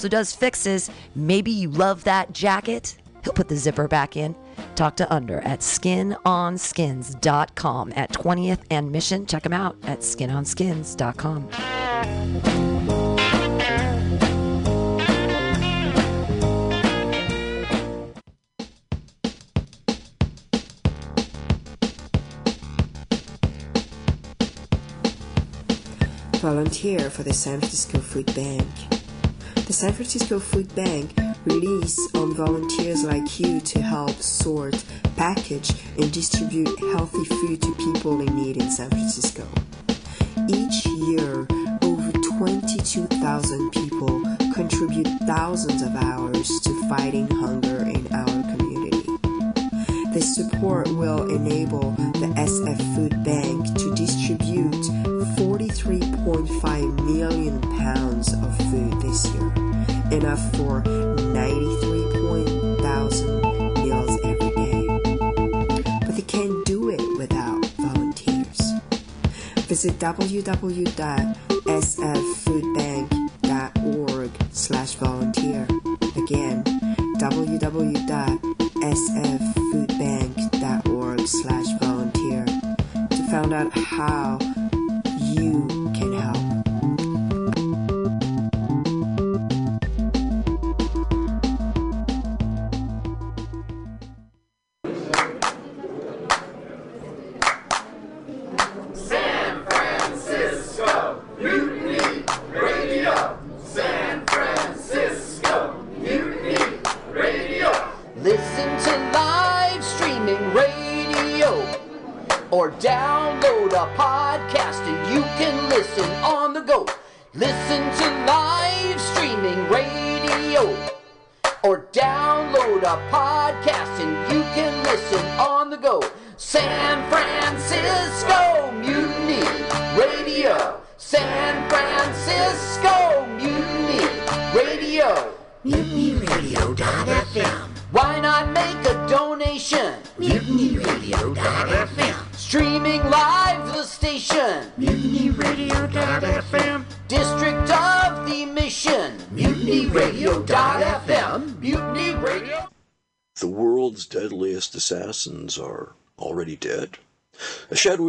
also does fixes. Maybe you love that jacket. He'll put the zipper back in. Talk to Under at skinonskins.com at 20th and Mission. Check him out at skinonskins.com. Volunteer for the San Francisco Food Bank. The San Francisco Food Bank relies on volunteers like you to help sort, package, and distribute healthy food to people in need in San Francisco. Each year, over 22,000 people contribute thousands of hours to fighting hunger in our community. This support will enable the SF Food Bank to distribute 43.5 million pounds of food this year, enough for 93,000 meals every day. But they can't do it without volunteers. Visit www.sffoodbank.org slash volunteer. Again, www.sffoodbank.org slash volunteer to find out how you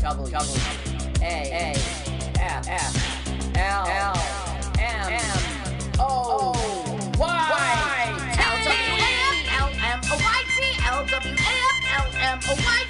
W W A A F F L L M M O Y L W A F L M O Y T. L W A F L M O Y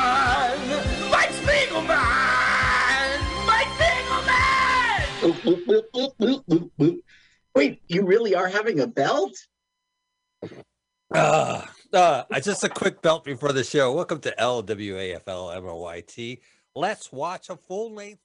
Mike Spiegelman. Mike Wait, you really are having a belt? Uh, uh, just a quick belt before the show. Welcome to LWAFLMOYT. Let's watch a full length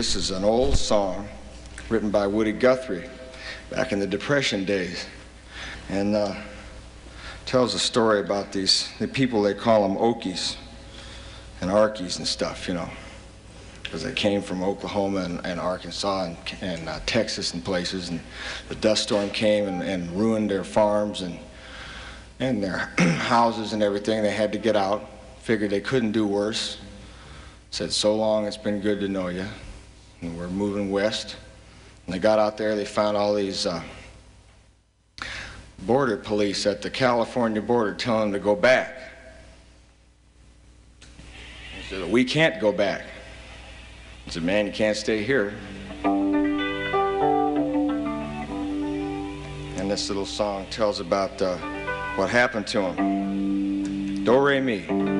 This is an old song written by Woody Guthrie back in the Depression days. And uh, tells a story about these, the people they call them Okies and Arkies and stuff, you know, because they came from Oklahoma and, and Arkansas and, and uh, Texas and places. And the dust storm came and, and ruined their farms and, and their houses and everything. They had to get out, figured they couldn't do worse. Said, so long, it's been good to know you and we're moving west. And they got out there, they found all these uh, border police at the California border telling them to go back. I said, we can't go back. I said, man, you can't stay here. And this little song tells about uh, what happened to him. Do re mi.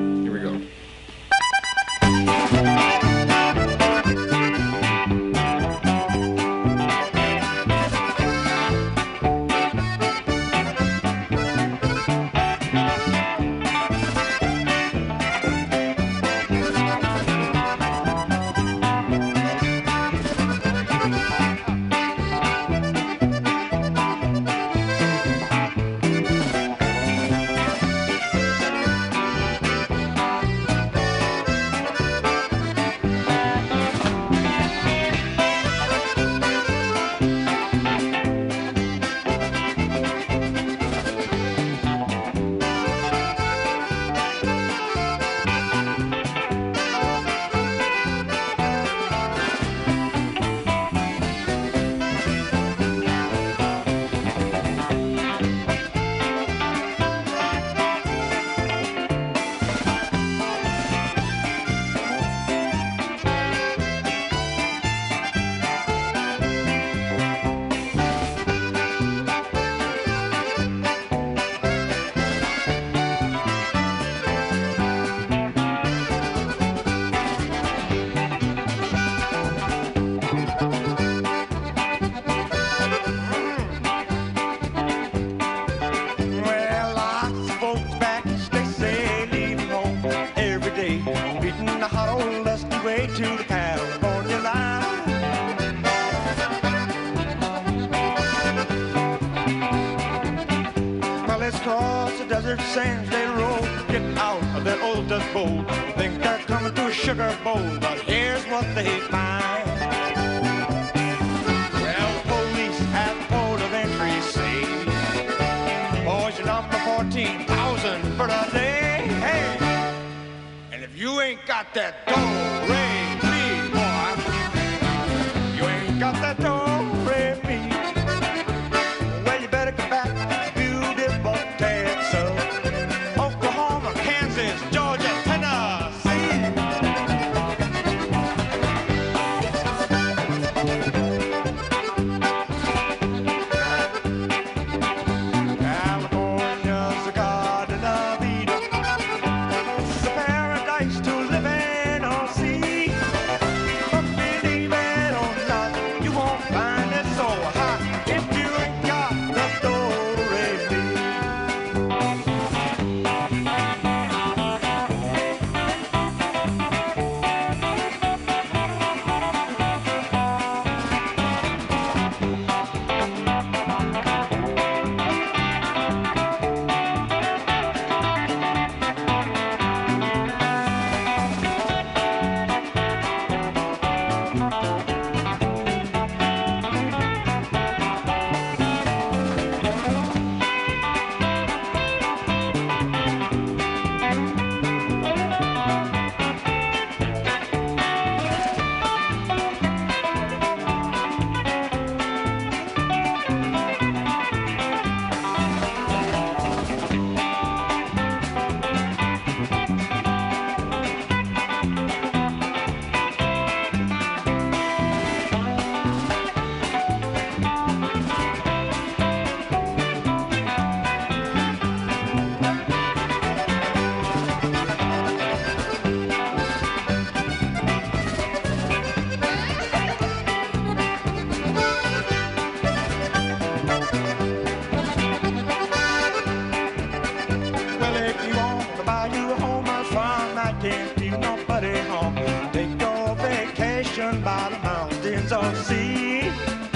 ocean, by the mountains or sea.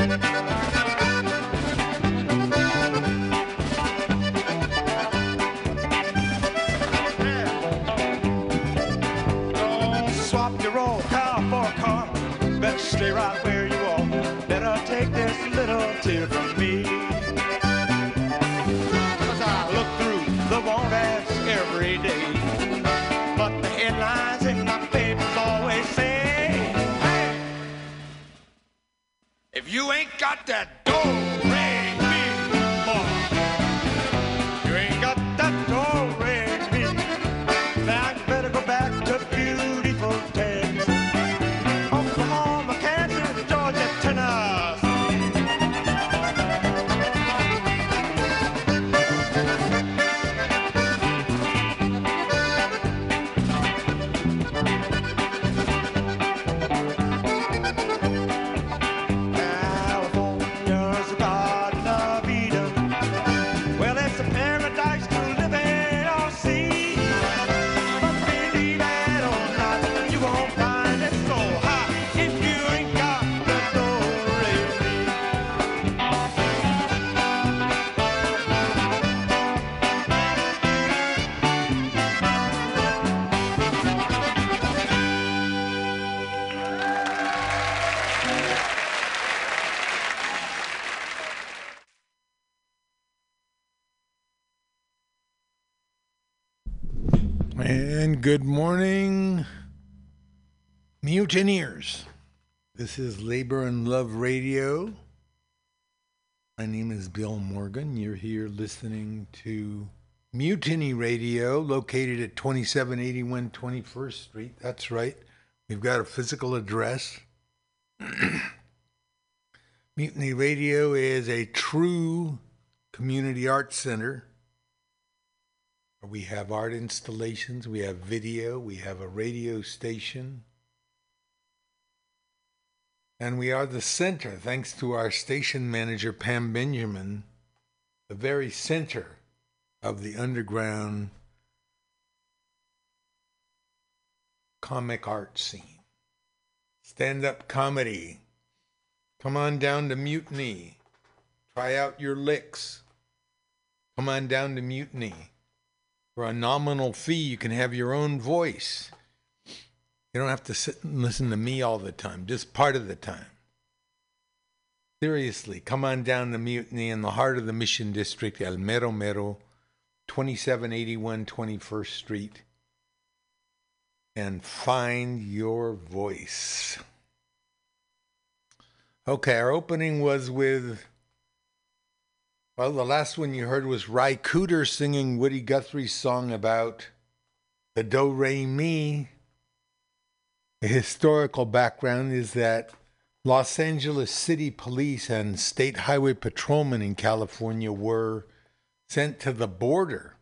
got that Good morning, mutineers. This is Labor and Love Radio. My name is Bill Morgan. You're here listening to Mutiny Radio, located at 2781 21st Street. That's right. We've got a physical address. Mutiny Radio is a true community arts center we have art installations, we have video, we have a radio station. And we are the center, thanks to our station manager, Pam Benjamin, the very center of the underground comic art scene. Stand up comedy. Come on down to Mutiny. Try out your licks. Come on down to Mutiny. For a nominal fee, you can have your own voice. You don't have to sit and listen to me all the time, just part of the time. Seriously, come on down to Mutiny in the heart of the Mission District, El Mero Mero, 2781 21st Street, and find your voice. Okay, our opening was with, well, the last one you heard was Ry Cooder singing Woody Guthrie's song about the Do Re Mi. The historical background is that Los Angeles City Police and state highway patrolmen in California were sent to the border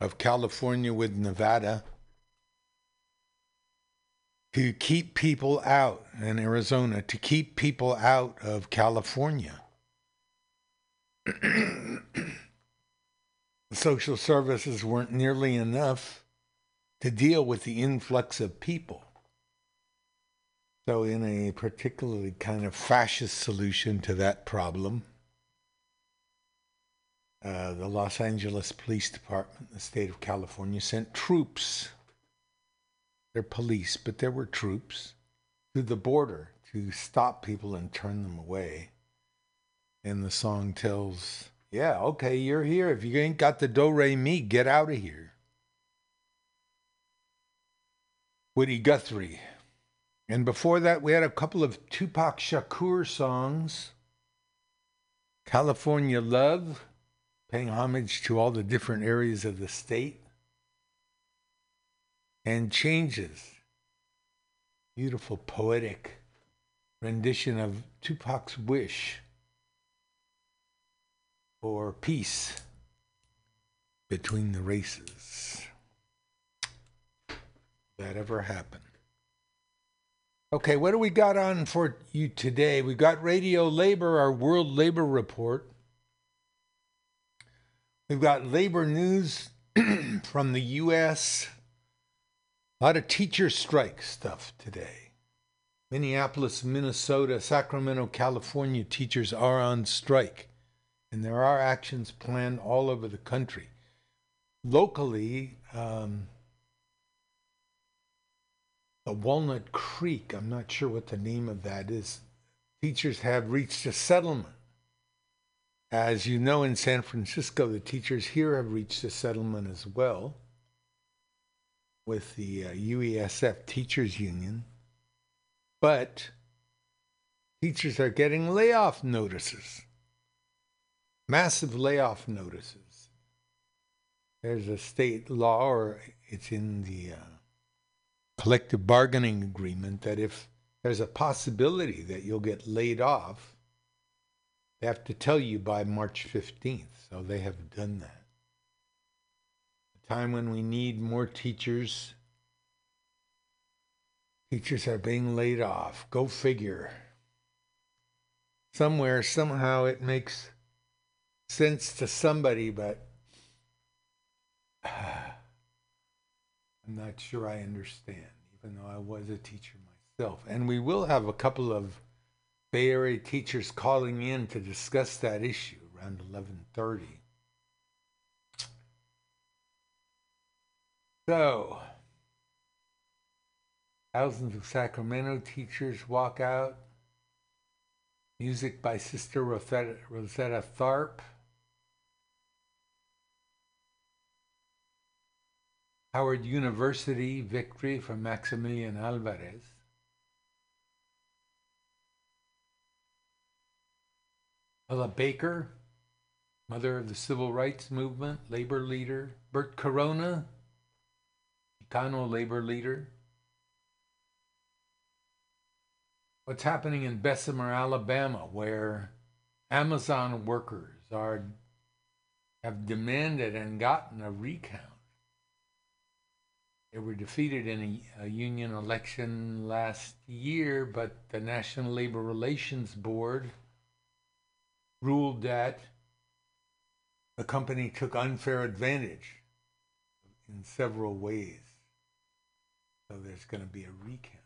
of California with Nevada to keep people out in Arizona, to keep people out of California. Social services weren't nearly enough to deal with the influx of people. So, in a particularly kind of fascist solution to that problem, uh, the Los Angeles Police Department, the state of California, sent troops. They're police, but there were troops to the border to stop people and turn them away. And the song tells, yeah, okay, you're here. If you ain't got the do re mi, get out of here. Woody Guthrie. And before that, we had a couple of Tupac Shakur songs. California Love, paying homage to all the different areas of the state. And Changes, beautiful poetic rendition of Tupac's wish for peace between the races. That ever happened? Okay, what do we got on for you today? We got Radio Labor, our World Labor Report. We've got labor news from the U.S. A lot of teacher strike stuff today. Minneapolis, Minnesota, Sacramento, California teachers are on strike, and there are actions planned all over the country. Locally, um, the Walnut Creek, I'm not sure what the name of that is, teachers have reached a settlement. As you know, in San Francisco, the teachers here have reached a settlement as well with the uh, UESF Teachers Union. But teachers are getting layoff notices, massive layoff notices. There's a state law, or it's in the uh, collective bargaining agreement, that if there's a possibility that you'll get laid off, they have to tell you by March 15th. So they have done that. A time when we need more teachers. Teachers are being laid off. Go figure. Somewhere, somehow, it makes sense to somebody, but I'm not sure I understand, even though I was a teacher myself. And we will have a couple of Bay Area teachers calling in to discuss that issue around 11:30. So, thousands of Sacramento teachers walk out. Music by Sister Rosetta, Rosetta Tharpe. Howard University victory for Maximilian Alvarez. Ella Baker, mother of the civil rights movement, labor leader. Bert Corona, Chicano labor leader. What's happening in Bessemer, Alabama, where Amazon workers are have demanded and gotten a recount. They were defeated in a, a, union election last year, but the National Labor Relations Board ruled that the company took unfair advantage in several ways. So there's going to be a recount.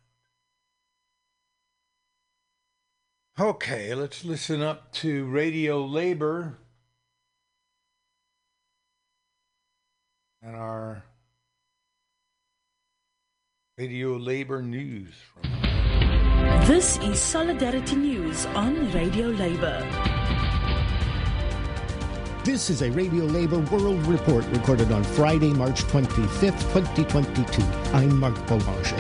Okay, let's listen up to Radio Labor and our Radio Labor News. This is Solidarity News on Radio Labour. This is a Radio Labor World Report recorded on Friday, March 25th, 2022. I'm Mark Boulanger.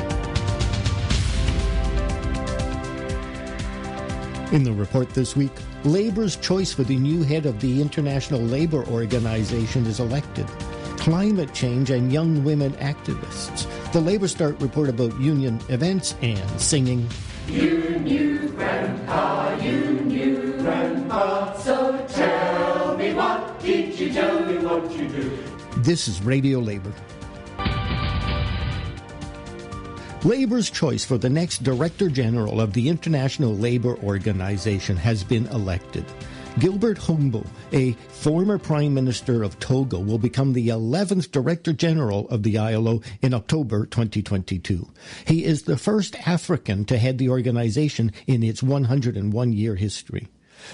In the report this week, Labour's choice for the new head of the International Labour Organization is elected. Climate change and young women activists. The LabourStart report about union events and singing. You Grandpa, you Grandpa, so tell me what did you tell me what you do? This is Radio Labour. Labor's choice for the next Director General of the International Labour Organization has been elected. Gilbert Houngbo, a former Prime Minister of Togo, will become the 11th Director General of the ILO in October 2022. He is the first African to head the organization in its 101 year history.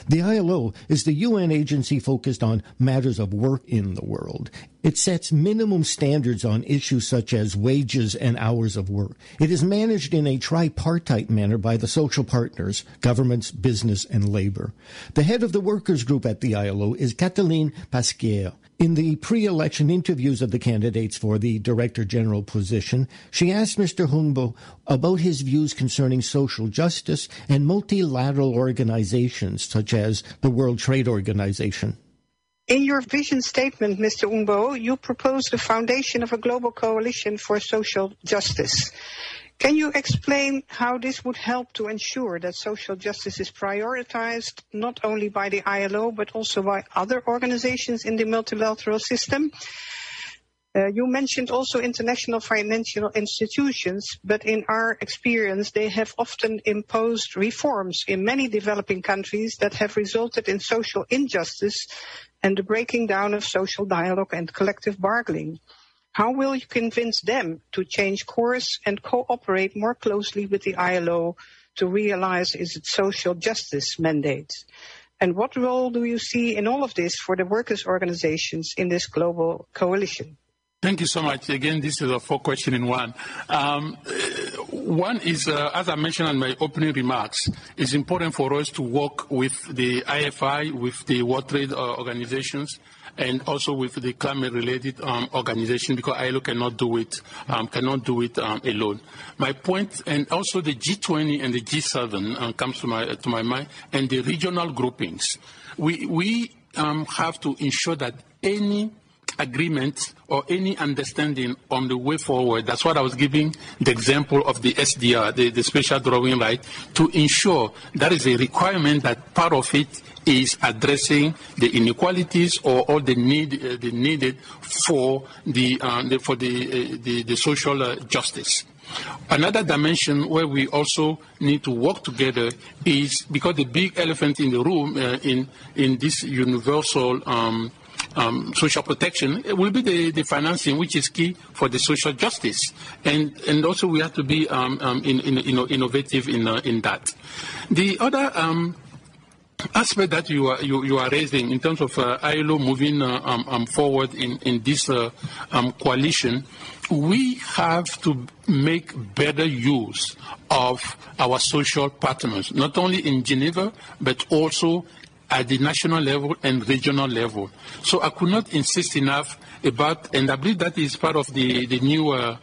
The ILO is the UN agency focused on matters of work in the world. It sets minimum standards on issues such as wages and hours of work. It is managed in a tripartite manner by the social partners, governments, business, and labor. The head of the workers group at the ILO is Catelene Passchier. In the pre-election interviews of the candidates for the Director General position, she asked Mr. Houngbo about his views concerning social justice and multilateral organizations such as the World Trade Organization. In your vision statement, Mr. Houngbo, you proposed the foundation of a global coalition for social justice. Can you explain how this would help to ensure that social justice is prioritized not only by the ILO but also by other organizations in the multilateral system? Uh, you mentioned also international financial institutions, but in our experience, they have often imposed reforms in many developing countries that have resulted in social injustice and the breaking down of social dialogue and collective bargaining. How will you convince them to change course and cooperate more closely with the ILO to realize its social justice mandates? And what role do you see in all of this for the workers' organizations in this global coalition? Thank you so much. Again, this is a four question in one. Um, one is, uh, as I mentioned in my opening remarks, it's important for us to work with the IFI, with the World Trade uh, organizations, and also with the climate-related um, organization because ILO cannot do it, um, cannot do it um, alone. My point, and also the G20 and the G7 um, comes to my to my mind, and the regional groupings. We we um, have to ensure that any agreement or any understanding on the way forward. That's what I was giving the example of the SDR, the, the special drawing right, to ensure that is a requirement that part of it is addressing the inequalities or all the need uh, the needed for the, uh, the for the, uh, the, the social uh, justice. Another dimension where we also need to work together is because the big elephant in the room uh, in in this universal um, um, social protection will be the, the, financing, which is key for the social justice. And, and also we have to be um, um, in, in, in, innovative in, uh, in that. The other um, aspect that you are, you, you, are raising in terms of uh, ILO moving uh, um, forward in, in this uh, coalition, we have to make better use of our social partners, not only in Geneva, but also at the national level and regional level. So I could not insist enough about, and I believe that is part of the, the new uh,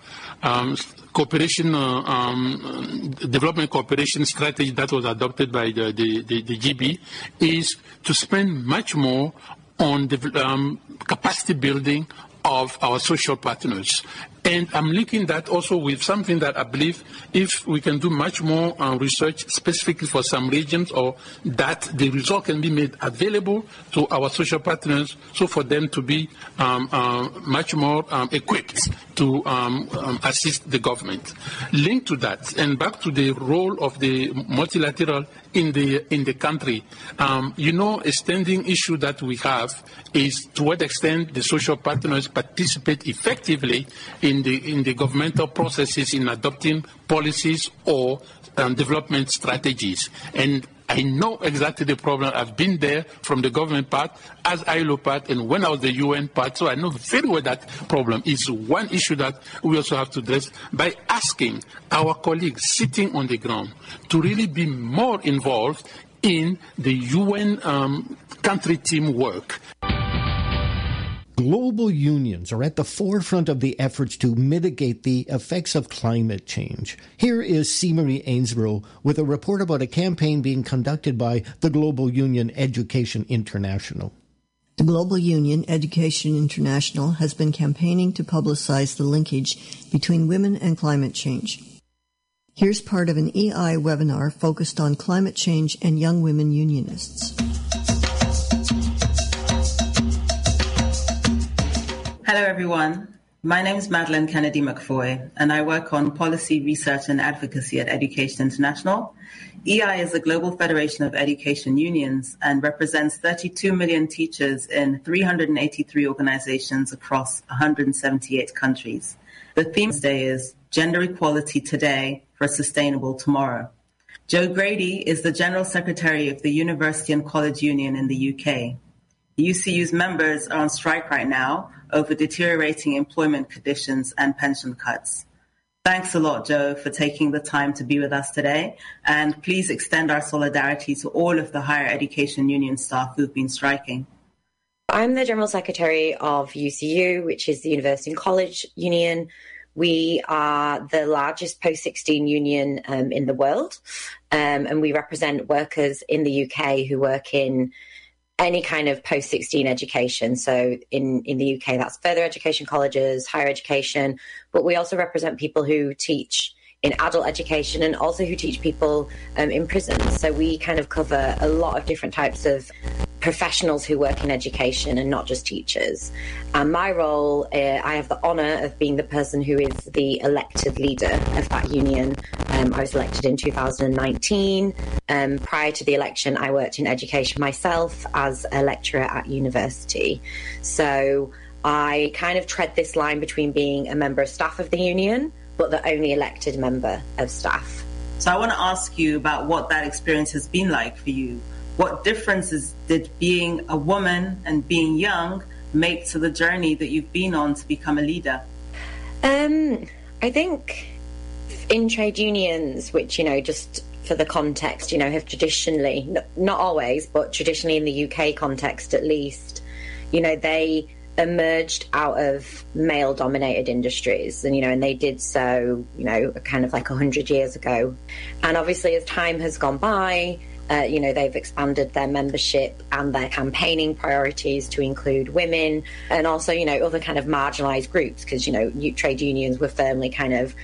um, cooperation, uh, um, development cooperation strategy that was adopted by the, the, the, the GB, is to spend much more on the um, capacity building of our social partners. And I'm linking that also with something that I believe if we can do much more uh, research specifically for some regions or that the result can be made available to our social partners so for them to be um, uh, much more um, equipped to um, um assist the government. Linked to that and back to the role of the multilateral in the in the country. Um, you know, a standing issue that we have is to what extent the social partners participate effectively in in the in the governmental processes in adopting policies or um, development strategies. And I know exactly the problem. I've been there from the government part as ILO part and when I was the UN part, so I know very well that problem is one issue that we also have to address by asking our colleagues sitting on the ground to really be more involved in the UN um, country team work. Global unions are at the forefront of the efforts to mitigate the effects of climate change. Here is. Marie Ainsborough with a report about a campaign being conducted by the Global Union Education International. The Global Union Education International has been campaigning to publicize the linkage between women and climate change. Here's part of an EI webinar focused on climate change and young women unionists. Hello, everyone. My name is Madeline Kennedy McFoy, and I work on policy research and advocacy at Education International. EI is the Global Federation of Education Unions and represents 32 million teachers in 383 organizations across 178 countries. The theme today is Gender Equality Today for a Sustainable Tomorrow. Jo Grady is the General Secretary of the University and College Union in the UK. UCU's members are on strike right now over deteriorating employment conditions and pension cuts. Thanks a lot, Jo, for taking the time to be with us today. And please extend our solidarity to all of the higher education union staff who've been striking. I'm the General Secretary of UCU, which is the University and College Union. We are the largest post 16 union um, in the world, um, and we represent workers in the UK who work in any kind of post 16 education. So in, in the UK, that's further education colleges, higher education, but we also represent people who teach in adult education and also who teach people um, in prisons. So we kind of cover a lot of different types of professionals who work in education and not just teachers. And my role, uh, I have the honour of being the person who is the elected leader of that union. Um, I was elected in 2019. Um, prior to the election, I worked in education myself as a lecturer at university. So I kind of tread this line between being a member of staff of the union, but the only elected member of staff. So I want to ask you about what that experience has been like for you. What differences did being a woman and being young make to the journey that you've been on to become a leader? Um, I think in trade unions, which, you know, just for the context, you know, have traditionally, not always, but traditionally in the UK context at least, you know, they emerged out of male dominated industries. And you know and they did so you know kind of like 100 years ago. And obviously as time has gone by uh, you know they've expanded their membership and their campaigning priorities to include women and also you know other kind of marginalized groups because you know trade unions were firmly kind of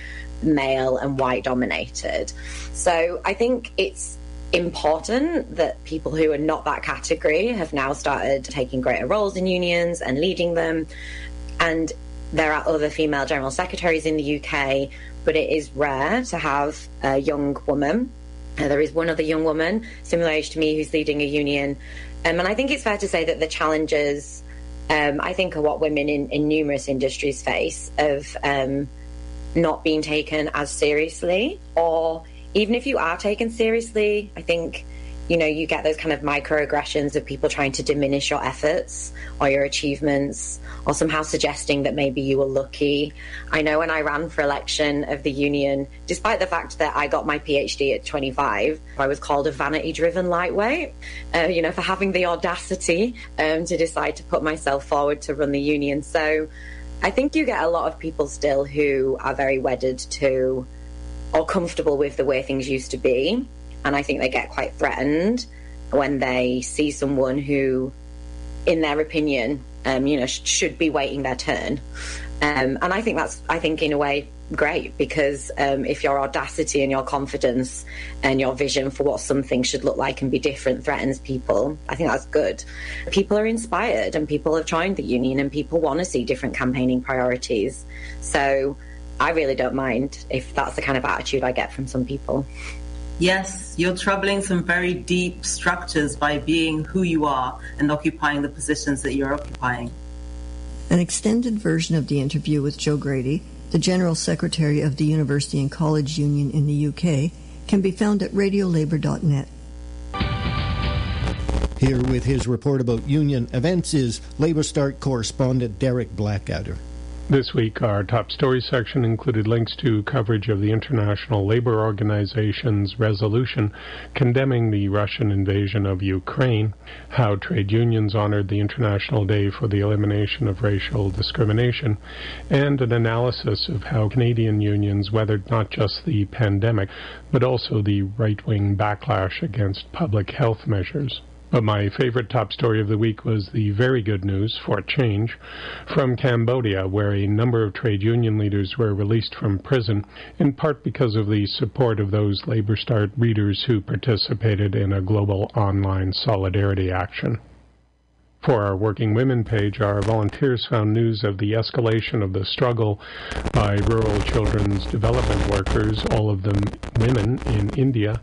male and white dominated. So i think it's important that people who are not that category have now started taking greater roles in unions and leading them. And there are other female general secretaries in the UK, but it is rare to have a young woman. Uh, there is one other young woman, similar age to me, who's leading a union. Um, and I think it's fair to say that the challenges, um, I think, are what women in, in numerous industries face of um, not being taken as seriously or even if you are taken seriously, I think you know you get those kind of microaggressions of people trying to diminish your efforts or your achievements or somehow suggesting that maybe you were lucky. I know when i ran for election of the union despite the fact that i got my phd at 25 i was called a vanity driven lightweight uh, you know for having the audacity um, to decide to put myself forward to run the union. So i think you get a lot of people still who are very wedded to or comfortable with the way things used to be. And I think they get quite threatened when they see someone who, in their opinion, um, you know, sh- should be waiting their turn. Um, and I think that's, I think, in a way, great because um, if your audacity and your confidence and your vision for what something should look like and be different threatens people, I think that's good. People are inspired and people have joined the union and people want to see different campaigning priorities. So I really don't mind if that's the kind of attitude I get from some people. Yes, you're troubling some very deep structures by being who you are and occupying the positions that you're occupying. An extended version of the interview with Jo Grady the General Secretary of the University and College Union in the UK, can be found at radiolabor.net. Here with his report about union events is LabourStart correspondent Derek Blackadder. This week, our top story section included links to coverage of the International Labor Organization's resolution condemning the Russian invasion of Ukraine, how trade unions honored the International Day for the Elimination of Racial Discrimination, and an analysis of how Canadian unions weathered not just the pandemic, but also the right wing backlash against public health measures. But my favorite top story of the week was the very good news, for change, from Cambodia, where a number of trade union leaders were released from prison, in part because of the support of those LabourStart readers who participated in a global online solidarity action. For our Working Women page, our volunteers found news of the escalation of the struggle by rural children's development workers, all of them women in India,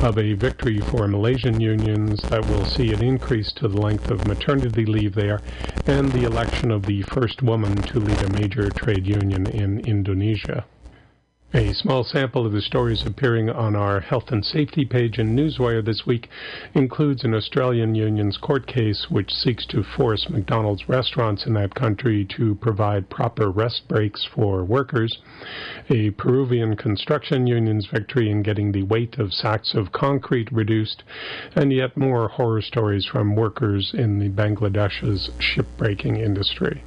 of a victory for Malaysian unions that will see an increase to the length of maternity leave there, and the election of the first woman to lead a major trade union in Indonesia. A small sample of the stories appearing on our health and safety page in Newswire this week includes an Australian union's court case which seeks to force McDonald's restaurants in that country to provide proper rest breaks for workers, a Peruvian construction union's victory in getting the weight of sacks of concrete reduced, and yet more horror stories from workers in the Bangladesh's shipbreaking industry.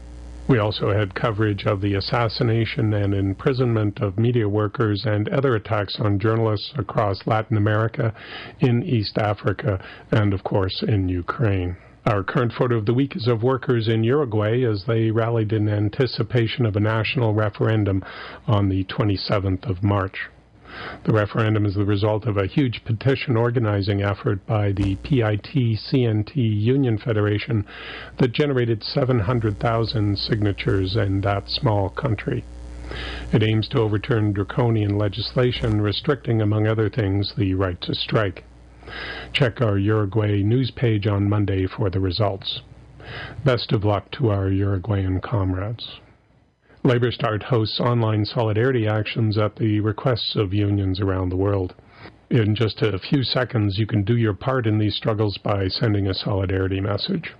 We also had coverage of the assassination and imprisonment of media workers and other attacks on journalists across Latin America, in East Africa, and of course in Ukraine. Our current photo of the week is of workers in Uruguay as they rallied in anticipation of a national referendum on the 27th of March. The referendum is the result of a huge petition organizing effort by the PIT-CNT Union Federation that generated 700,000 signatures in that small country. It aims to overturn draconian legislation restricting, among other things, the right to strike. Check our Uruguay news page on Monday for the results. Best of luck to our Uruguayan comrades. LabourStart hosts online solidarity actions at the requests of unions around the world. In just a few seconds, you can do your part in these struggles by sending a solidarity message.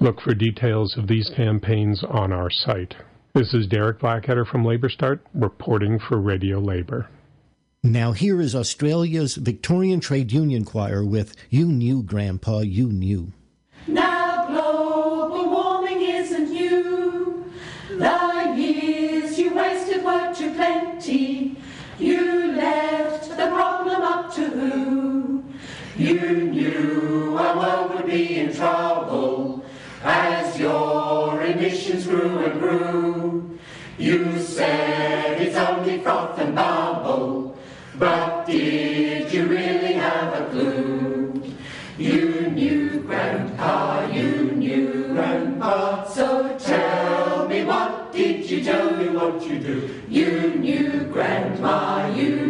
Look for details of these campaigns on our site. This is Derek Blackadder from LabourStart, reporting for Radio Labour. Now, here is Australia's Victorian Trade Union Choir with You Knew, Grandpa, You Knew. Now knew our world would be in trouble as your emissions grew and grew. You said it's only froth and bubble, but did you really have a clue? You knew, Grandpa, you knew, Grandpa. So tell me, what did you tell me what you do? You knew, Grandma, you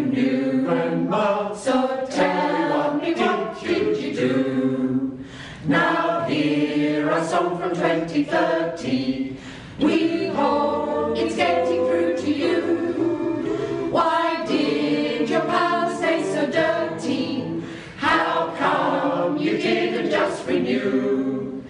from 2030. We hope it's getting through to you. Why did your power stay so dirty? How come you didn't just renew?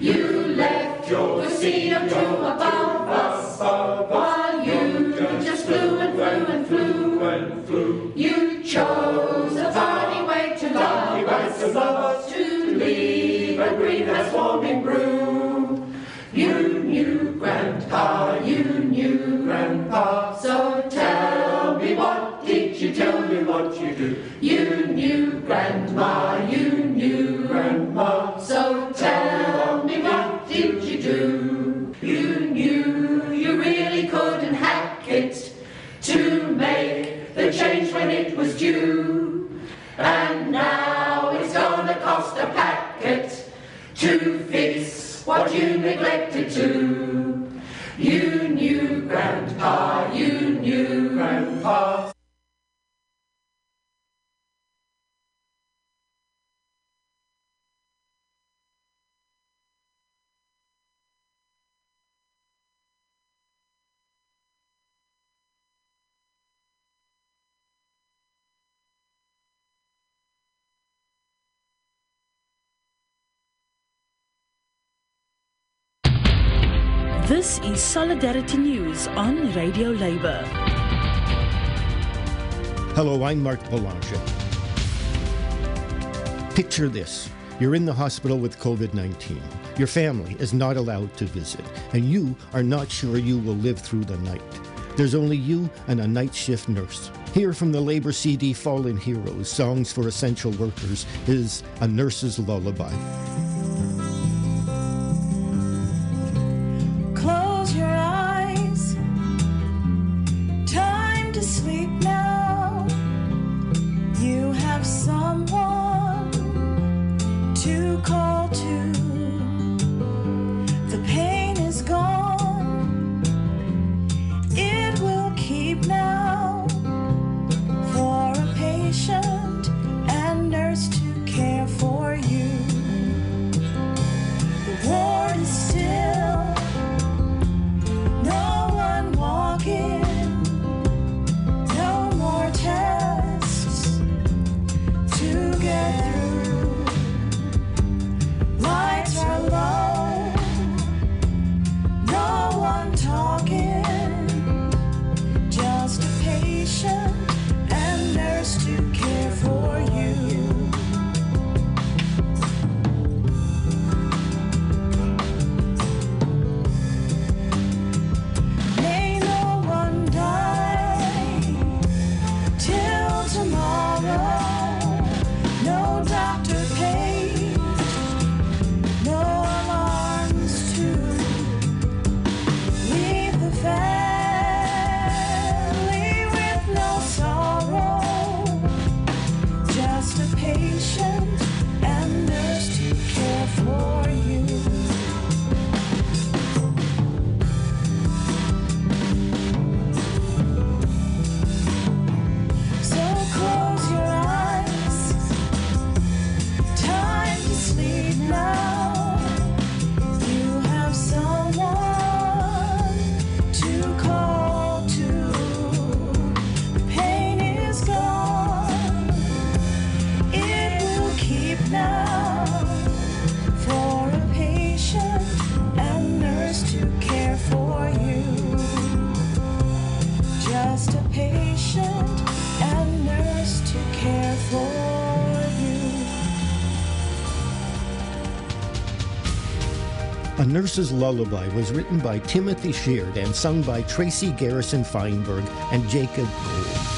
You left your museum to above us while you just flew and flew and flew and flew. You chose a funny way to love us, to leave a greenhouse warming brew. You knew, Grandpa, you knew, Grandpa. So tell me, what did you tell me what you do? You knew, Grandma, you knew, Grandma. So tell me, what did you do? You knew you really couldn't hack it to make the change when it was due. And now it's gonna cost a packet to fix what you neglected to. You knew, Grandpa, you knew, Grandpa. This is Solidarity News on Radio Labour. Hello, I'm Mark Boulanger. Picture this. You're in the hospital with COVID 19. Your family is not allowed to visit, and you are not sure you will live through the night. There's only you and a night shift nurse. Here from the Labour CD Fallen Heroes, Songs for Essential Workers, is A Nurse's Lullaby. Nurse's Lullaby was written by Timothy Sheard and sung by Tracy Garrison Feinberg and Jacob Gold.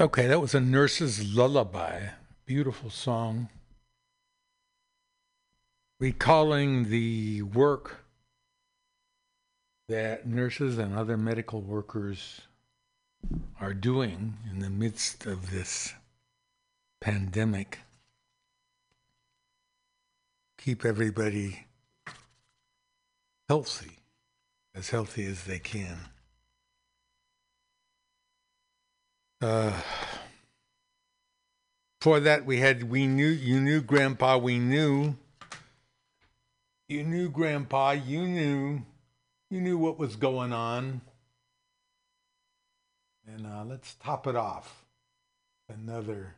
Okay, that was a nurse's lullaby. Beautiful song. Recalling the work that nurses and other medical workers are doing in the midst of this pandemic. Keep everybody healthy, as healthy as they can. Uh, for that, we had we knew you knew Grandpa. We knew you knew Grandpa. You knew you knew what was going on. And uh, let's top it off. Another.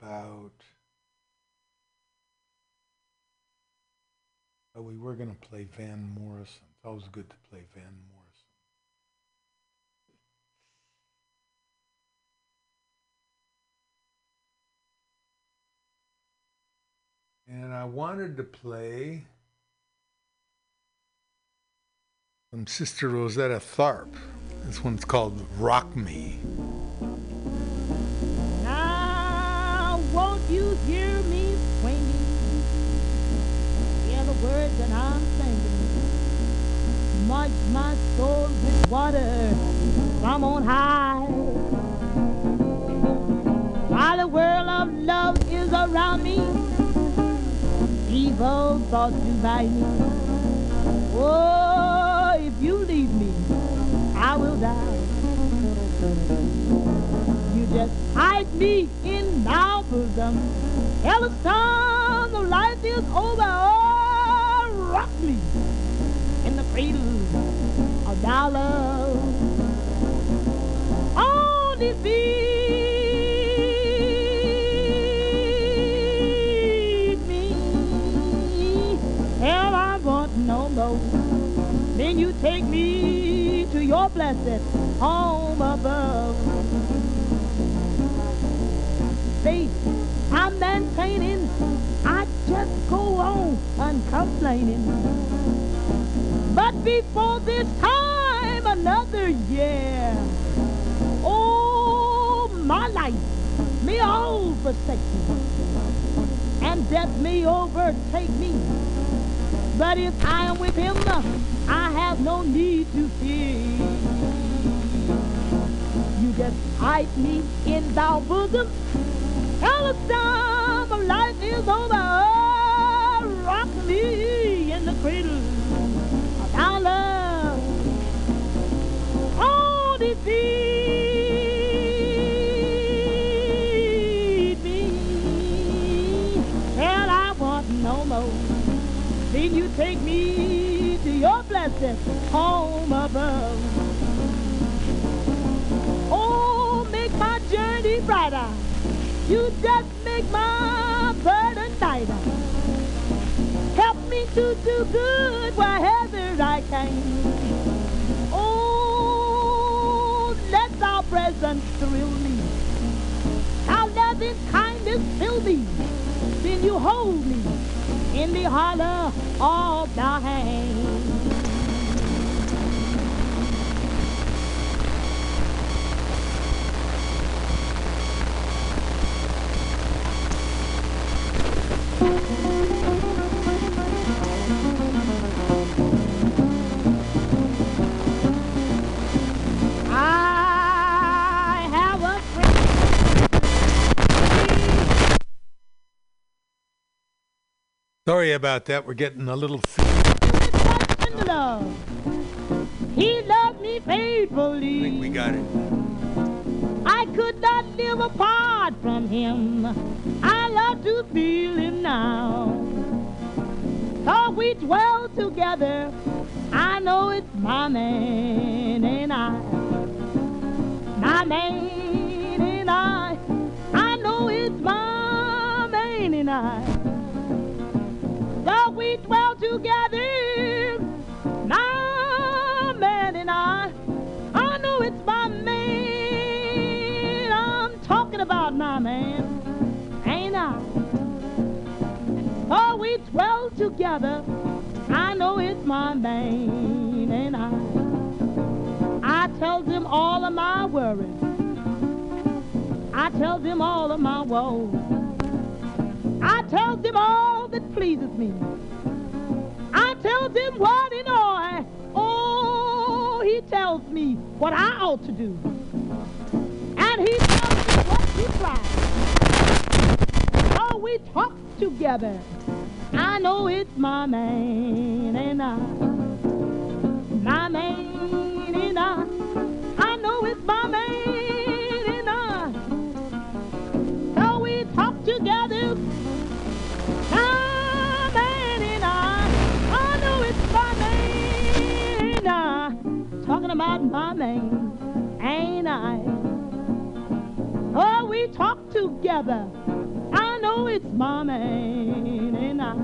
About. Oh, we were going to play Van Morrison. It's always good to play Van Morrison. And I wanted to play from Sister Rosetta Tharpe. This one's called Rock Me. Now, won't you hear me swinging? Hear the words that I'm singing. Much my soul with water from on high. While the world of love is around me, evil thoughts divide me. Oh, if you leave me, I will die. You just hide me in my bosom. Tell the storm of life is over. Oh, rock me in the cradle of love. Oh, defeat blessed home above. See, I'm maintaining, I just go on uncomplaining. But before this time, another year, oh, my life may all forsake me, and death may overtake me. But if I am with him, I have no need to fear. Just hide me in thy bosom. Tell the storm of life is over. Rock me in the cradle of thy love. Oh, defeat me. Hell, I want no more. Then you take me to your blessed home above. You just make my burden lighter. Help me to do good wherever I can. Oh, let thy presence thrill me. Our loving kindness fill me. Then you hold me in the hollow of thy hand. Sorry about that. We're getting a little. He loved me faithfully. I think we got it. I could not live apart from him. I love to feel him now. So we dwell together. I know it's my man and I. My man and I. I know it's my man and I. We dwell together. My man and I. I know it's my man. I'm talking about my man. Ain't I? Oh, we dwell together. I know it's my man and I. I tell them all of my worries. I tell them all of my woes. I tell them all that pleases me. I tell them what and I. Oh, he tells me what I ought to do. And he tells me what to try. Oh, we talk together. I know it's my man and I. My man and I. I know it's my man about my man, ain't I? Oh, we talk together. I know it's my man and I.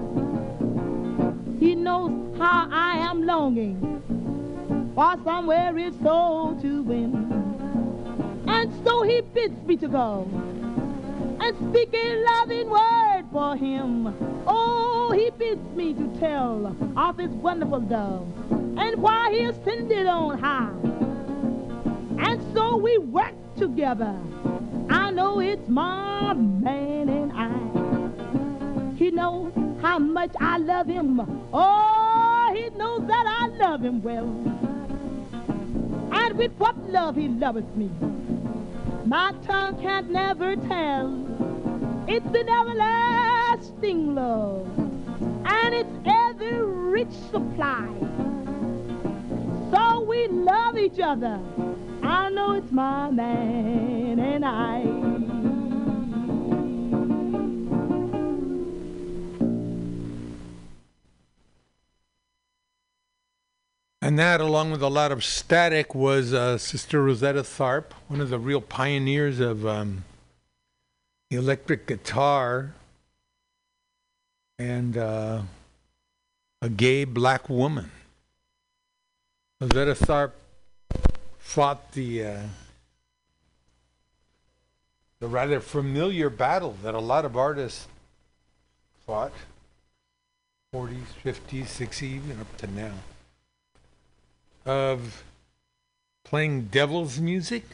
He knows how I am longing for somewhere his soul to win. And so he bids me to go and speak a loving word for him. Oh, he bids me to tell of his wonderful love and why he ascended on high. And so we work together. I know it's my man and I. He knows how much I love him. Oh, he knows that I love him well. And with what love he loveth me. My tongue can't never tell. It's an everlasting love. And it's ever rich supply. So we love each other. I know it's my man and I. And that, along with a lot of static, was uh, Sister Rosetta Tharpe, one of the real pioneers of um, the electric guitar, and uh, a gay black woman. Rosetta Tharpe fought the uh, the rather familiar battle that a lot of artists fought 40s, 50s, 60s, even up to now of playing devil's music,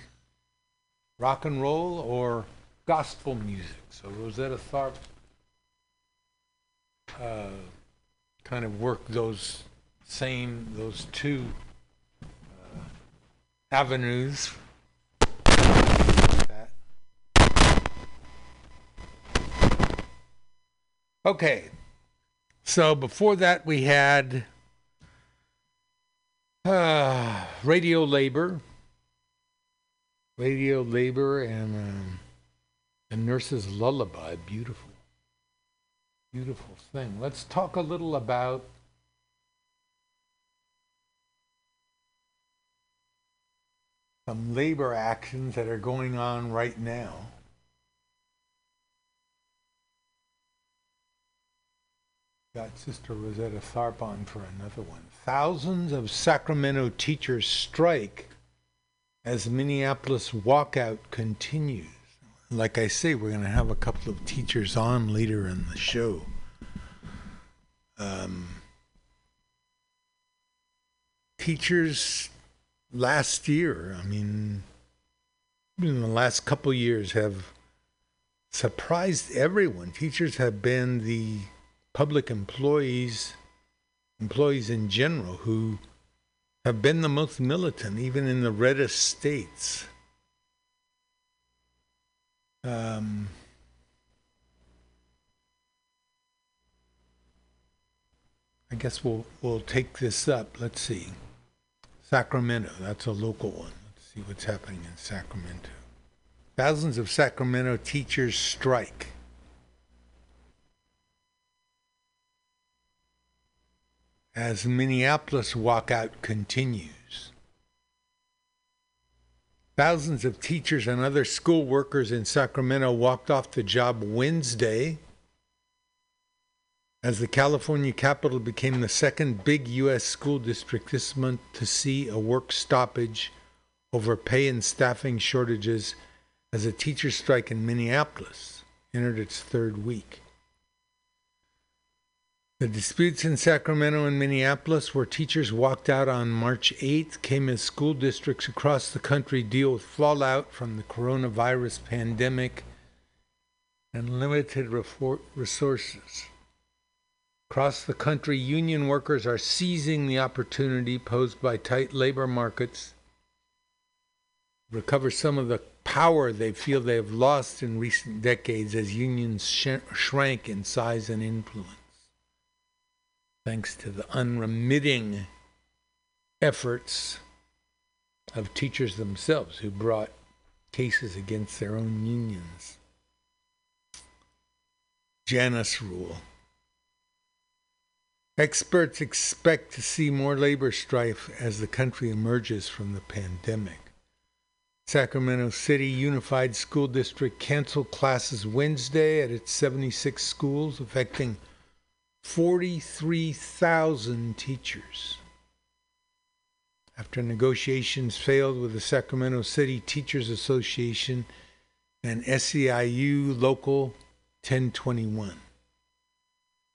rock and roll, or gospel music. So Rosetta Tharpe uh, kind of worked those same, those two avenues. Okay, so before that we had uh, radio labor. Radio labor and um, nurse's lullaby. Beautiful. Beautiful thing. Let's talk a little about some labor actions that are going on right now. Got Sister Rosetta Tharpe on for another one. Thousands of Sacramento teachers strike as Minneapolis walkout continues. Like I say, we're going to have a couple of teachers on later in the show. Um, teachers last year, I mean, in the last couple years, have surprised everyone. Teachers have been the public employees, employees in general, who have been the most militant, even in the reddest states. Um, I guess we'll we'll take this up. Let's see. Sacramento, that's a local one. Let's see what's happening in Sacramento. Thousands of Sacramento teachers strike. as Minneapolis walkout continues. Thousands of teachers and other school workers in Sacramento walked off the job Wednesday as the California capital became the second big U.S. school district this month to see a work stoppage over pay and staffing shortages as a teacher strike in Minneapolis entered its third week. The disputes in Sacramento and Minneapolis, where teachers walked out on March 8th, came as school districts across the country deal with fallout from the coronavirus pandemic and limited resources. Across the country, union workers are seizing the opportunity posed by tight labor markets, to recover some of the power they feel they have lost in recent decades as unions sh- shrank in size and influence thanks to the unremitting efforts of teachers themselves who brought cases against their own unions. Janus rule. Experts expect to see more labor strife as the country emerges from the pandemic. Sacramento City Unified School District canceled classes Wednesday at its 76 schools, affecting 43,000 teachers. After negotiations failed with the Sacramento City Teachers Association and SEIU Local 1021,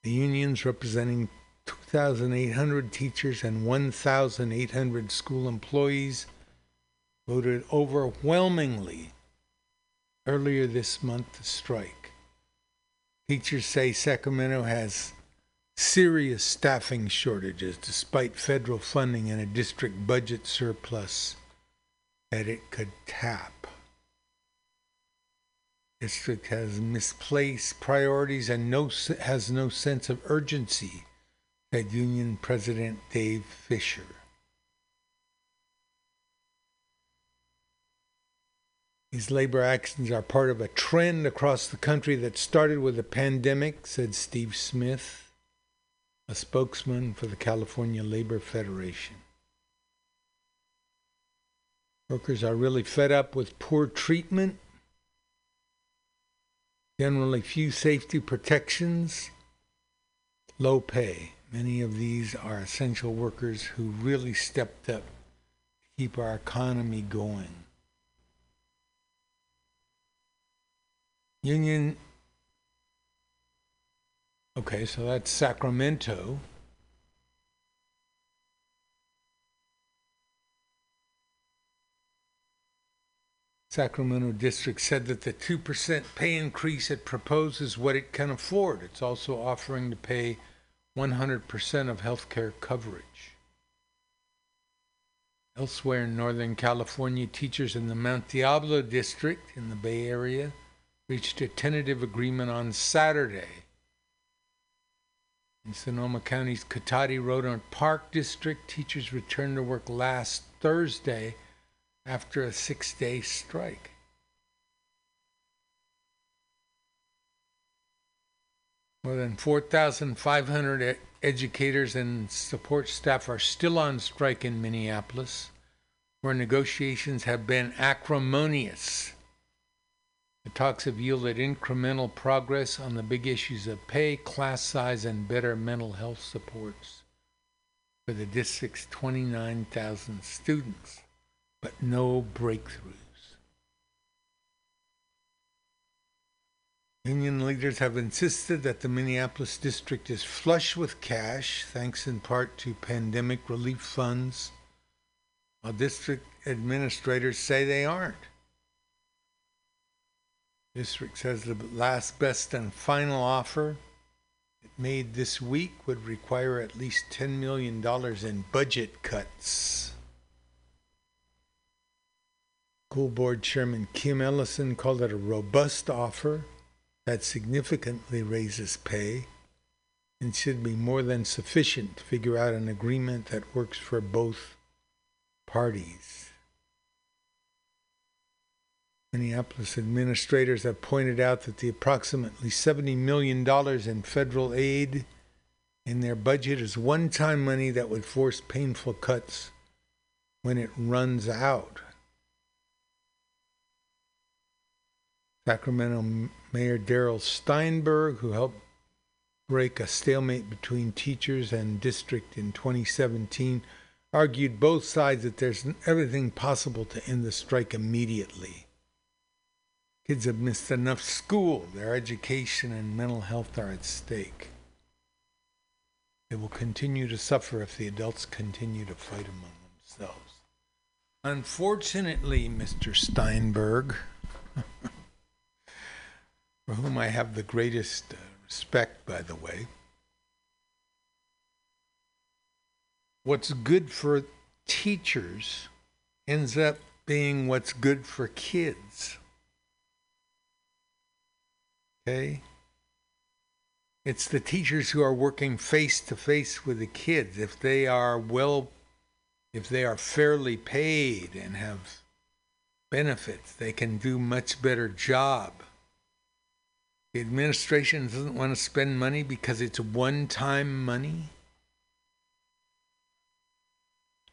the unions representing 2,800 teachers and 1,800 school employees voted overwhelmingly earlier this month to strike. Teachers say Sacramento has serious staffing shortages despite federal funding and a district budget surplus that it could tap. District has misplaced priorities and no, has no sense of urgency, said Union President Dave Fisher. These labor actions are part of a trend across the country that started with the pandemic, said Steve Smith a spokesman for the California Labor Federation. Workers are really fed up with poor treatment, generally few safety protections, low pay. Many of these are essential workers who really stepped up to keep our economy going. Union. Okay, so that's Sacramento. Sacramento District said that the 2% pay increase it proposes what it can afford. It's also offering to pay 100% of health care coverage. Elsewhere in Northern California, teachers in the Mount Diablo District in the Bay Area reached a tentative agreement on Saturday. In Sonoma County's Cotati-Rohnert Park District, teachers returned to work last Thursday after a six day strike. More than 4,500 educators and support staff are still on strike in Minneapolis, where negotiations have been acrimonious. The talks have yielded incremental progress on the big issues of pay, class size, and better mental health supports for the district's 29,000 students but no breakthroughs. Union leaders have insisted that the Minneapolis district is flush with cash, thanks in part to pandemic relief funds, while district administrators say they aren't. District says the last, best, and final offer it made this week would require at least $10 million in budget cuts. School Board Chairman Kim Ellison called it a robust offer that significantly raises pay and should be more than sufficient to figure out an agreement that works for both parties. Minneapolis administrators have pointed out that the approximately $70 million in federal aid in their budget is one time money that would force painful cuts when it runs out. Sacramento Mayor Darrell Steinberg, who helped break a stalemate between teachers and district in 2017, argued both sides that there's everything possible to end the strike immediately. Kids have missed enough school, their education and mental health are at stake. They will continue to suffer if the adults continue to fight among themselves. Unfortunately, Mr. Steinberg, for whom I have the greatest uh, respect, by the way. What's good for teachers ends up being what's good for kids. Okay? It's the teachers who are working face to face with the kids. If they are well, if they are fairly paid and have benefits, they can do much better job the administration doesn't want to spend money because it's one time money.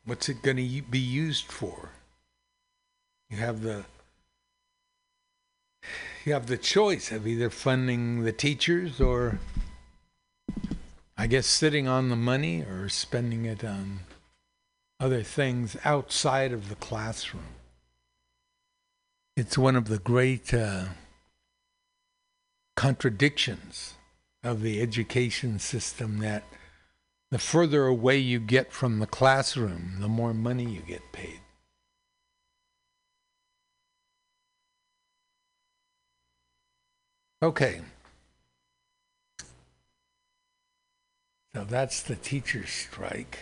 What's it going to be used for? You have the you have the choice of either funding the teachers or I guess sitting on the money or spending it on other things outside of the classroom. It's one of the great uh, contradictions of the education system that the further away you get from the classroom, the more money you get paid. Okay. So that's the teacher's strike.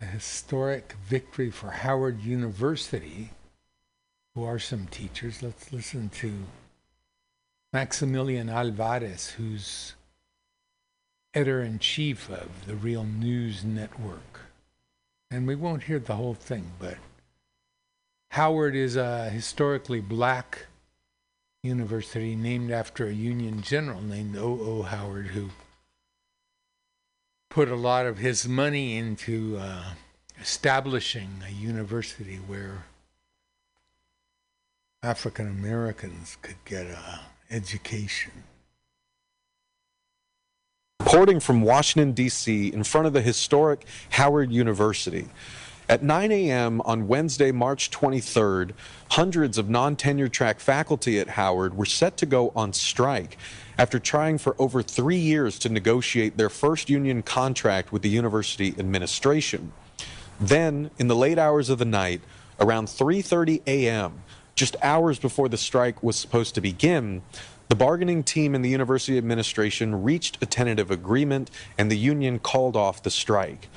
A historic victory for Howard University, who are some teachers. Let's listen to Maximilian Alvarez, who's editor in chief of the Real News Network. And we won't hear the whole thing, but Howard is a historically black university named after a Union general named O.O. Howard, who put a lot of his money into uh, establishing a university where African Americans could get an education. Reporting from Washington, D.C., in front of the historic Howard University. At 9 a.m. on Wednesday, March 23rd, hundreds of non tenure track faculty at Howard were set to go on strike after trying for over three years to negotiate their first union contract with the university administration. Then, in the late hours of the night, around 3:30 a.m., just hours before the strike was supposed to begin, the bargaining team and the university administration reached a tentative agreement and the union called off the strike.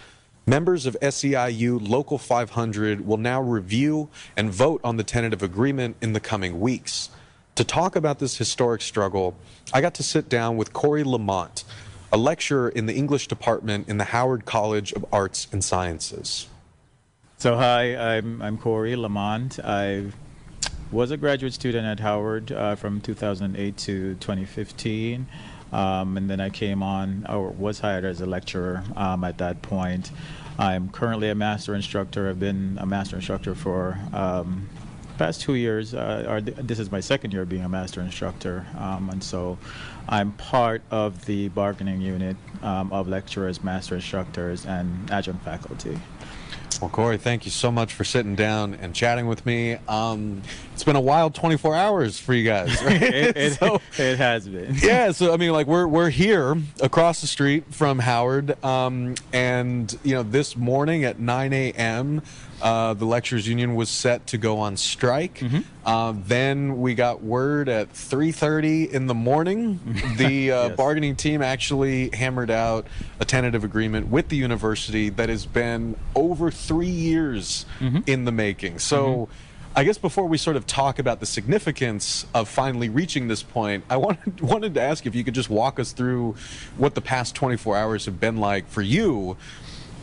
Members of SEIU Local 500 will now review and vote on the tentative agreement in the coming weeks. To talk about this historic struggle, I got to sit down with Corey Lamont, a lecturer in the English department in the Howard College of Arts and Sciences. So, hi, I'm, I'm Corey Lamont. I was a graduate student at Howard uh, from 2008 to 2015. Um, and then I came on, or was hired as a lecturer um, at that point. I'm currently a master instructor. I've been a master instructor for um, past two years. Uh, or th- this is my second year being a master instructor, um, and so I'm part of the bargaining unit um, of lecturers, master instructors, and adjunct faculty. Well, Corey, thank you so much for sitting down and chatting with me. Um, it's been a wild 24 hours for you guys. Right? it, it, so, it, has been. yeah, so I mean, like we're we're here across the street from Howard, um, and you know, this morning at 9 a.m. Uh, the lecturers union was set to go on strike. Mm-hmm. Uh, then we got word at 3:30 in the morning. The uh, Yes. bargaining team actually hammered out a tentative agreement with the university that has been over three years in the making. So. I guess before we sort of talk about the significance of finally reaching this point, I wanted wanted to ask if you could just walk us through what the past 24 hours have been like for you,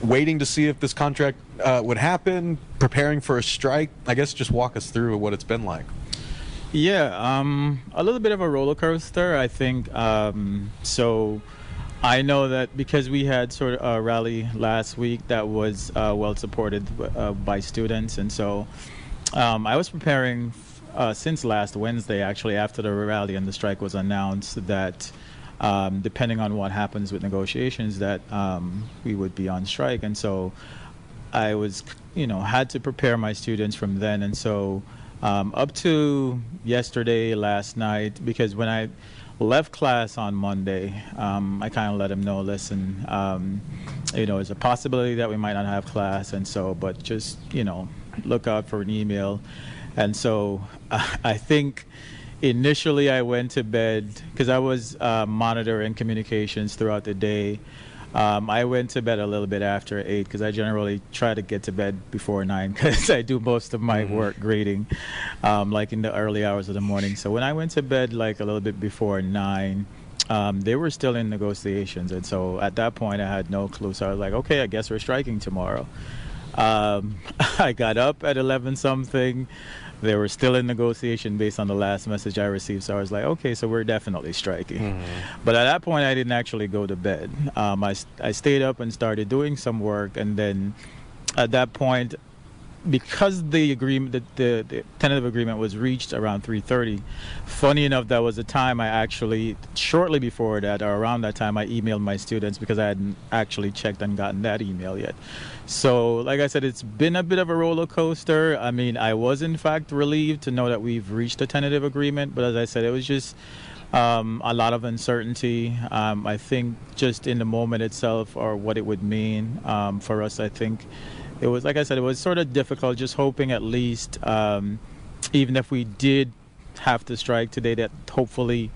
waiting to see if this contract uh, would happen, preparing for a strike. I guess just walk us through what it's been like. Yeah, um, a little bit of a roller coaster, I think. Um, so I know that because we had sort of a rally last week that was uh, well supported uh, by students, and so um, I was preparing uh, since last Wednesday, actually, after the rally and the strike was announced, that um, depending on what happens with negotiations, that um, we would be on strike, and so I was, you know, had to prepare my students from then, and so um, up to yesterday, last night, because when I left class on Monday, um, I kind of let them know, listen, um, you know, there's a possibility that we might not have class, and so, but just, you know, look out for an email, and so I think initially I went to bed because I was uh, monitoring communications throughout the day. Um, I went to bed a little bit after eight because I generally try to get to bed before nine because I do most of my work grading, um, like in the early hours of the morning. So when I went to bed like a little bit before nine, um, they were still in negotiations, and so at that point I had no clue. So I was like, okay, I guess we're striking tomorrow. Um, I got up at eleven something. They were still in negotiation based on the last message I received. So I was like, okay, so we're definitely striking. But at that point, I didn't actually go to bed. Um, I, I stayed up and started doing some work. And then at that point, because the agreement, the, the, the tentative agreement was reached around 3:30. Funny enough, that was the time I actually, shortly before that, or around that time, I emailed my students because I hadn't actually checked and gotten that email yet. So, like I said, it's been a bit of a roller coaster. I mean, I was in fact relieved to know that we've reached a tentative agreement, but as I said, it was just um, a lot of uncertainty. Um, I think just in the moment itself, or what it would mean um, for us, I think it was, like I said, it was sort of difficult. Just hoping at least, um, even if we did have to strike today, that hopefully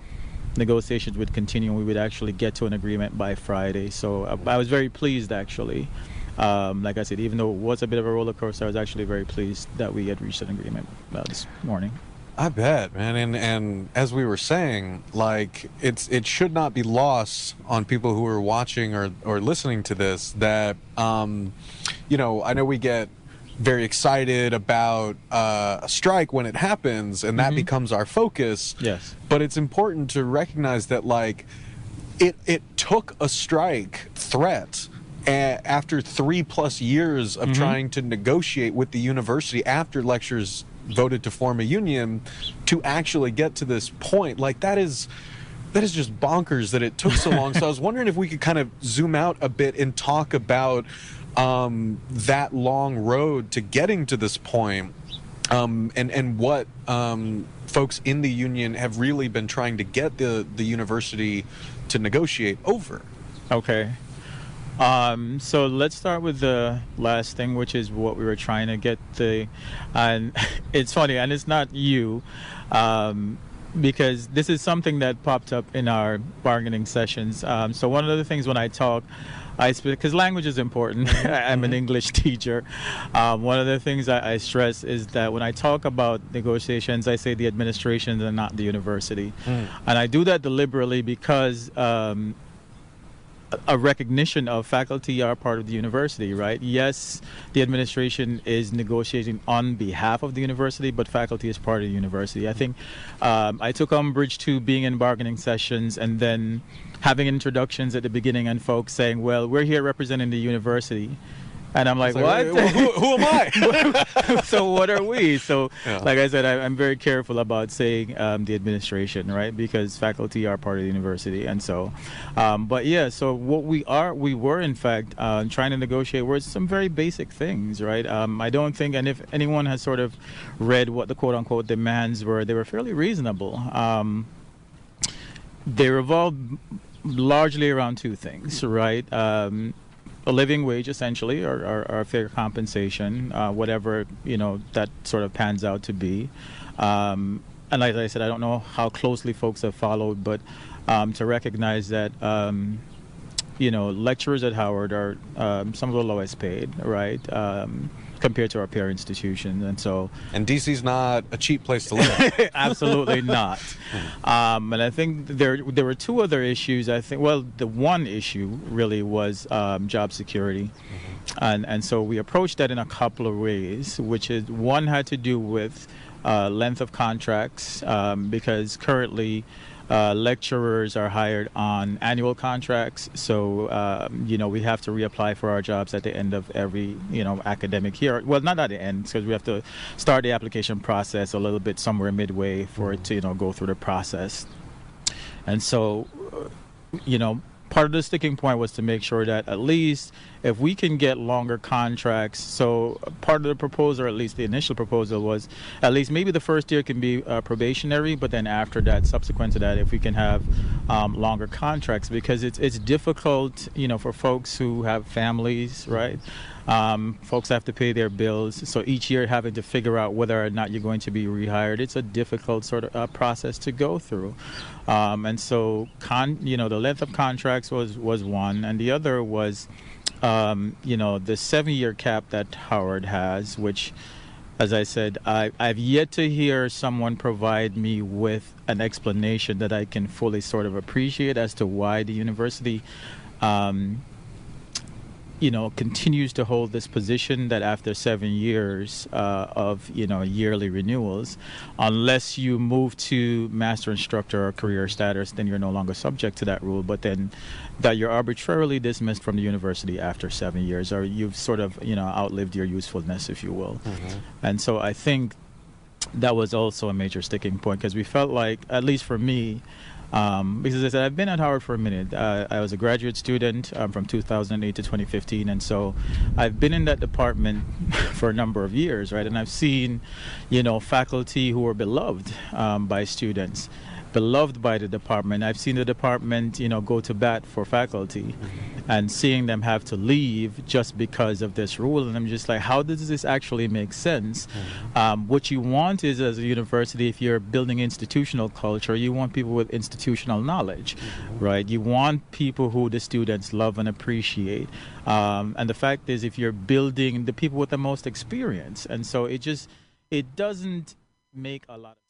negotiations would continue and we would actually get to an agreement by Friday. So uh, I was very pleased actually. Um, like I said, even though it was a bit of a roller coaster, I was actually very pleased that we had reached an agreement uh, this morning. I bet, man. And and as we were saying, like it's it should not be lost on people who are watching or or listening to this that um, you know, I know we get very excited about uh, a strike when it happens, and that becomes our focus. Yes. But it's important to recognize that, like, it it took a strike threat after three plus years of Mhm. trying to negotiate with the university after lectures voted to form a union to actually get to this point. Like that is that is just bonkers that it took so long. so I was wondering if we could kind of zoom out a bit and talk about um, that long road to getting to this point, um, and and what um, folks in the union have really been trying to get the the university to negotiate over. Okay. Um, so let's start with the last thing, which is what we were trying to get the, and it's funny, and it's not you, um, because this is something that popped up in our bargaining sessions. Um, so one of the things when I talk, I because language is important. I'm an English teacher. Um, one of the things I, I stress is that when I talk about negotiations, I say the administration and not the university, Mm. and I do that deliberately because. Um, a recognition of faculty are part of the university, right? Yes, the administration is negotiating on behalf of the university, but faculty is part of the university. I think um, I took umbrage to being in bargaining sessions and then having introductions at the beginning and folks saying, well, we're here representing the university. And I'm like, like, what? who- who am I? so what are we? So, Yeah. like I said, I, I'm very careful about saying um, the administration, right? Because faculty are part of the university, and so, um, but yeah. So what we are, we were in fact uh, trying to negotiate were some very basic things, right? Um, I don't think, and if anyone has sort of read what the quote unquote demands were, they were fairly reasonable. Um, they revolve largely around two things, right? Um, a living wage, essentially, or, or, or fair compensation, uh, whatever you know that sort of pans out to be. Um, and like I said, I don't know how closely folks have followed, but um, to recognize that. Um, you know, lecturers at Howard are um, some of the lowest paid, right, um, compared to our peer institutions, and so. And DC's not a cheap place to live. Absolutely not. Um, and I think there there were two other issues. I think well, the one issue really was um, job security, and and so we approached that in a couple of ways. Which is one had to do with uh, length of contracts um, because currently. Uh, lecturers are hired on annual contracts, so um, you know we have to reapply for our jobs at the end of every you know academic year. Well, not at the end, because we have to start the application process a little bit somewhere midway for it to you know go through the process. And so, uh, you know, part of the sticking point was to make sure that at least if we can get longer contracts, so part of the proposal, or at least the initial proposal, was at least maybe the first year can be uh, probationary, but then after that, subsequent to that, if we can have um, longer contracts, because it's it's difficult, you know, for folks who have families, right? Um, folks have to pay their bills, so each year having to figure out whether or not you're going to be rehired, it's a difficult sort of uh, process to go through. Um, and so, con, you know, the length of contracts was was one, and the other was, um, you know, the seven-year cap that Howard has, which, as I said, I, I've yet to hear someone provide me with an explanation that I can fully sort of appreciate as to why the university. Um, you know continues to hold this position that after seven years uh, of you know yearly renewals unless you move to master instructor or career status then you're no longer subject to that rule but then that you're arbitrarily dismissed from the university after seven years or you've sort of you know outlived your usefulness if you will. And so i think that was also a major sticking point because we felt like at least for me um, because as I said, I've been at Howard for a minute. Uh, I was a graduate student um, from 2008 to 2015, and so I've been in that department for a number of years, right? And I've seen, you know, faculty who are beloved um, by students, beloved by the department. I've seen the department, you know, go to bat for faculty, and seeing them have to leave just because of this rule, and I'm just like, how does this actually make sense? Um, what you want is, as a university, if you're building institutional culture, you want people with institutional knowledge, right? You want people who the students love and appreciate. Um, and the fact is, if you're building the people with the most experience, and so it just it doesn't make a lot. of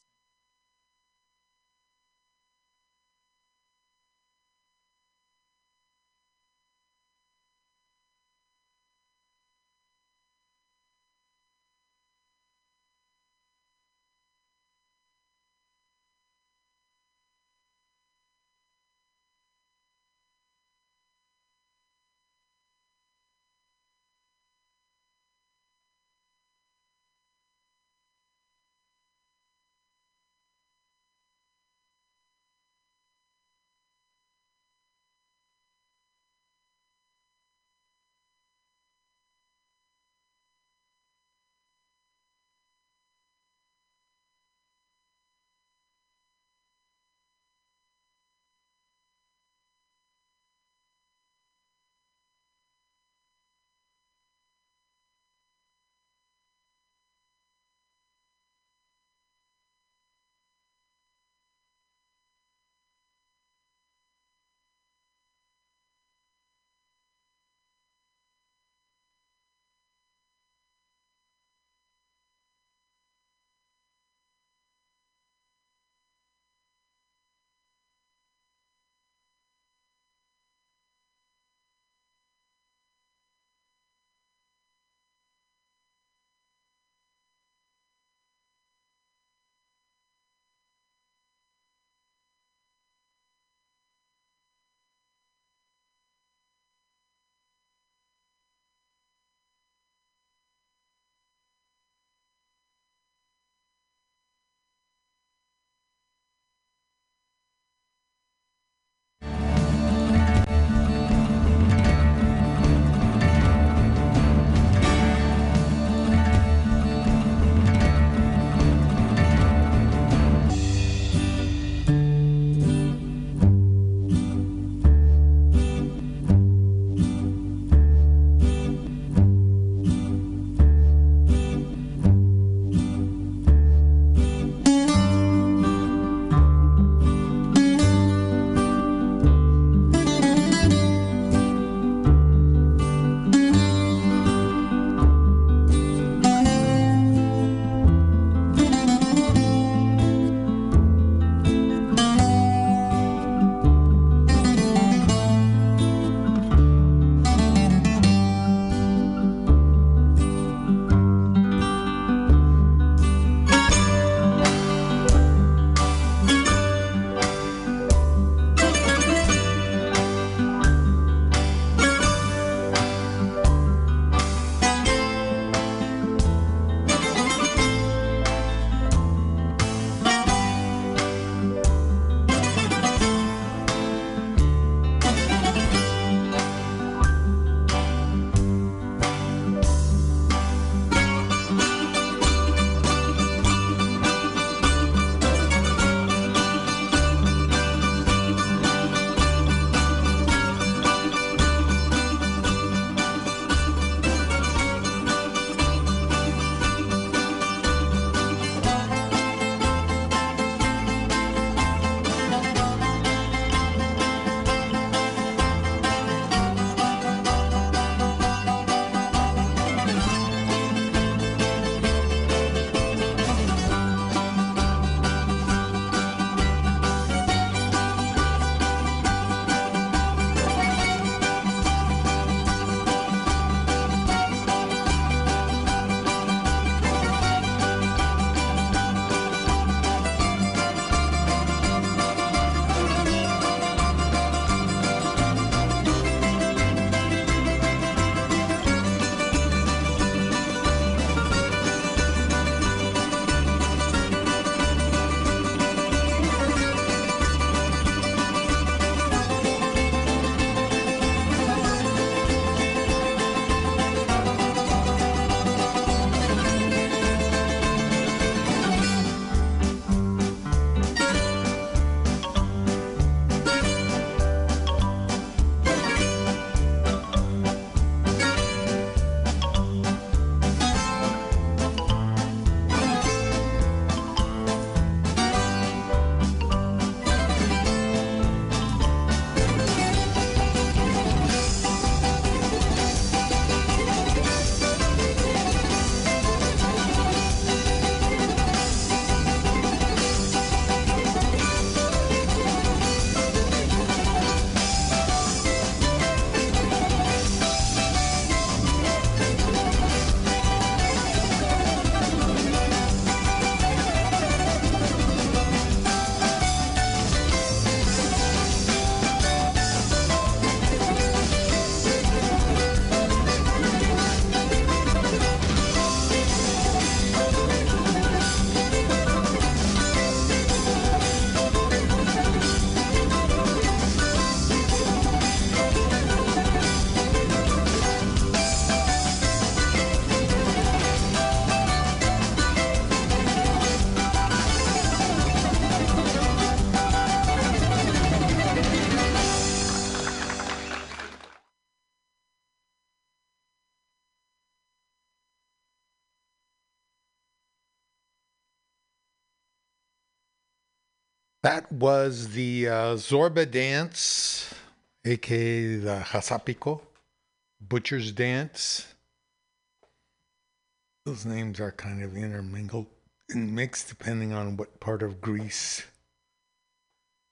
was the uh, Zorba dance, aka the Hasapiko, Butcher's dance. Those names are kind of intermingled and mixed depending on what part of Greece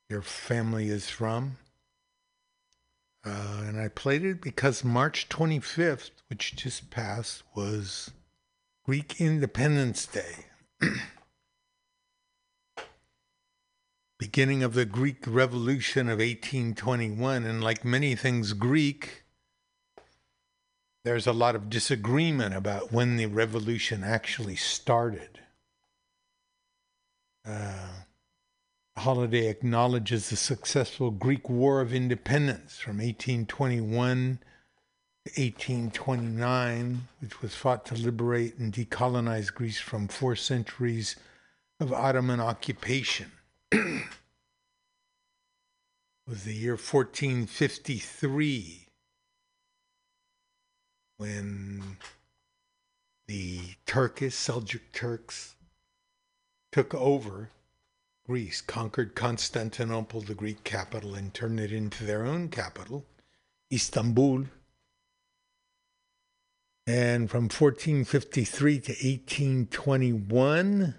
your family is from. Uh, and I played it because March 25th, which just passed, was Greek Independence Day. Beginning of the Greek Revolution of 1821. And like many things Greek, there's a lot of disagreement about when the revolution actually started. Uh, holiday acknowledges the successful Greek War of Independence from 1821 to 1829, which was fought to liberate and decolonize Greece from four centuries of Ottoman occupation. was the year 1453 when the Turkish Seljuk Turks took over Greece, conquered Constantinople, the Greek capital, and turned it into their own capital, Istanbul. And from 1453 to 1821,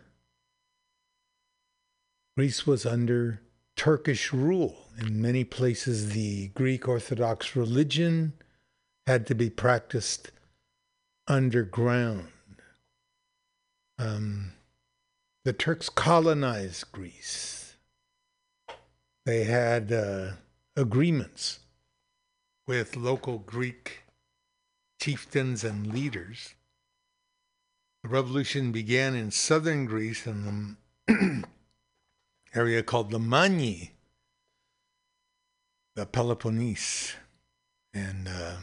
Greece was under Turkish rule. In many places, the Greek Orthodox religion had to be practiced underground. Um, the Turks colonized Greece. They had uh, agreements with local Greek chieftains and leaders. The revolution began in southern Greece in the area called the Magni, the Peloponnese. And uh,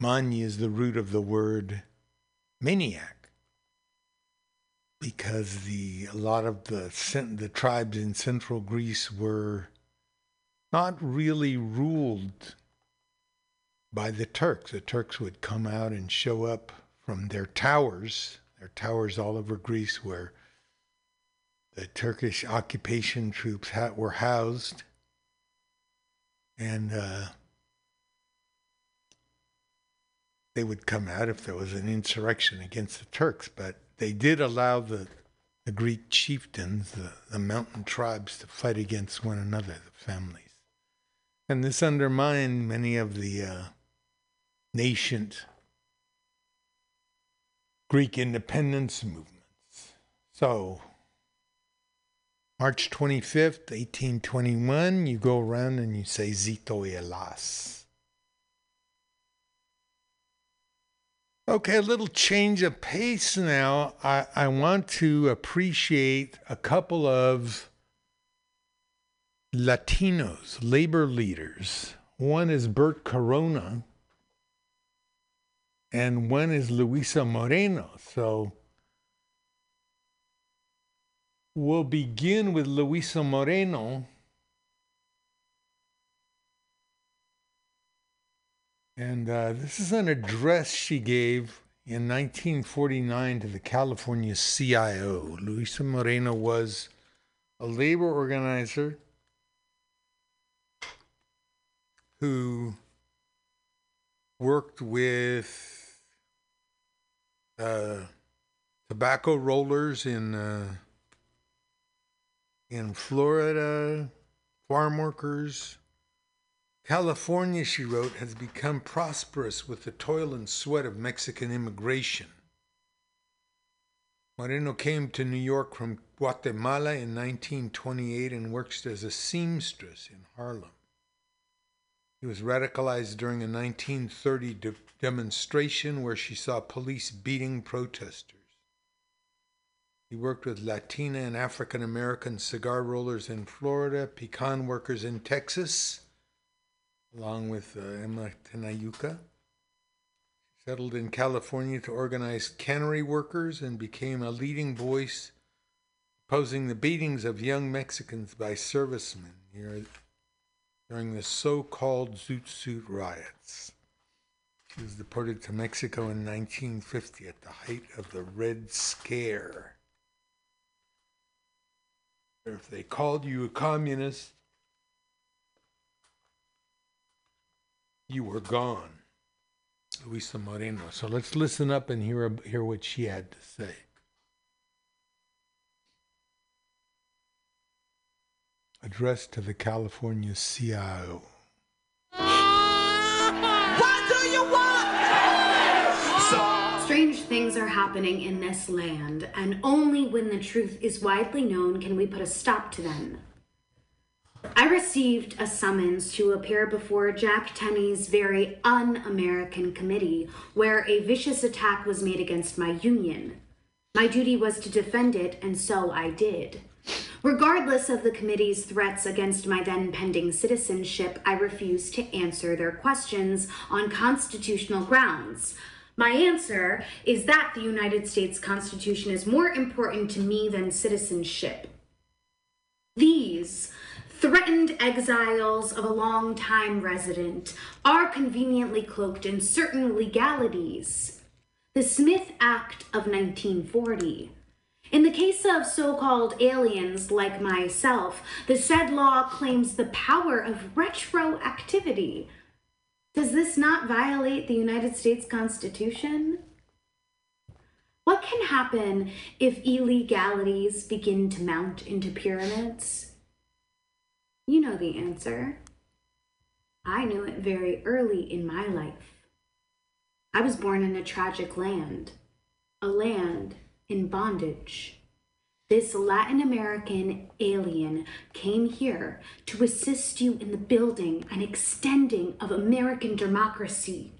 Mani is the root of the word maniac because the a lot of the the tribes in central Greece were not really ruled by the Turks. The Turks would come out and show up from their towers, their towers all over Greece where the Turkish occupation troops were housed. And uh, they would come out if there was an insurrection against the Turks. But they did allow the, the Greek chieftains, the, the mountain tribes, to fight against one another, the families. And this undermined many of the uh, nascent Greek independence movements. So, March 25th, 1821, you go around and you say Zito Elas. Okay, a little change of pace now. I, I want to appreciate a couple of Latinos, labor leaders. One is Bert Corona, and one is Luisa Moreno. So, We'll begin with Luisa Moreno. And uh, this is an address she gave in 1949 to the California CIO. Luisa Moreno was a labor organizer who worked with uh, tobacco rollers in. Uh, in Florida, farm workers. California, she wrote, has become prosperous with the toil and sweat of Mexican immigration. Moreno came to New York from Guatemala in 1928 and worked as a seamstress in Harlem. He was radicalized during a 1930 de- demonstration where she saw police beating protesters. He worked with Latina and African American cigar rollers in Florida, pecan workers in Texas, along with uh, Emma Tenayuca. Settled in California to organize cannery workers and became a leading voice opposing the beatings of young Mexicans by servicemen during the so called Zoot Suit riots. She was deported to Mexico in 1950 at the height of the Red Scare. If they called you a communist, you were gone. Luisa Moreno. So let's listen up and hear, hear what she had to say. Addressed to the California CIO. Strange things are happening in this land, and only when the truth is widely known can we put a stop to them. I received a summons to appear before Jack Tenney's very un American committee, where a vicious attack was made against my union. My duty was to defend it, and so I did. Regardless of the committee's threats against my then pending citizenship, I refused to answer their questions on constitutional grounds. My answer is that the United States Constitution is more important to me than citizenship. These threatened exiles of a long-time resident are conveniently cloaked in certain legalities. The Smith Act of 1940. In the case of so-called aliens like myself, the said law claims the power of retroactivity. Does this not violate the United States Constitution? What can happen if illegalities begin to mount into pyramids? You know the answer. I knew it very early in my life. I was born in a tragic land, a land in bondage. This Latin American alien came here to assist you in the building and extending of American democracy.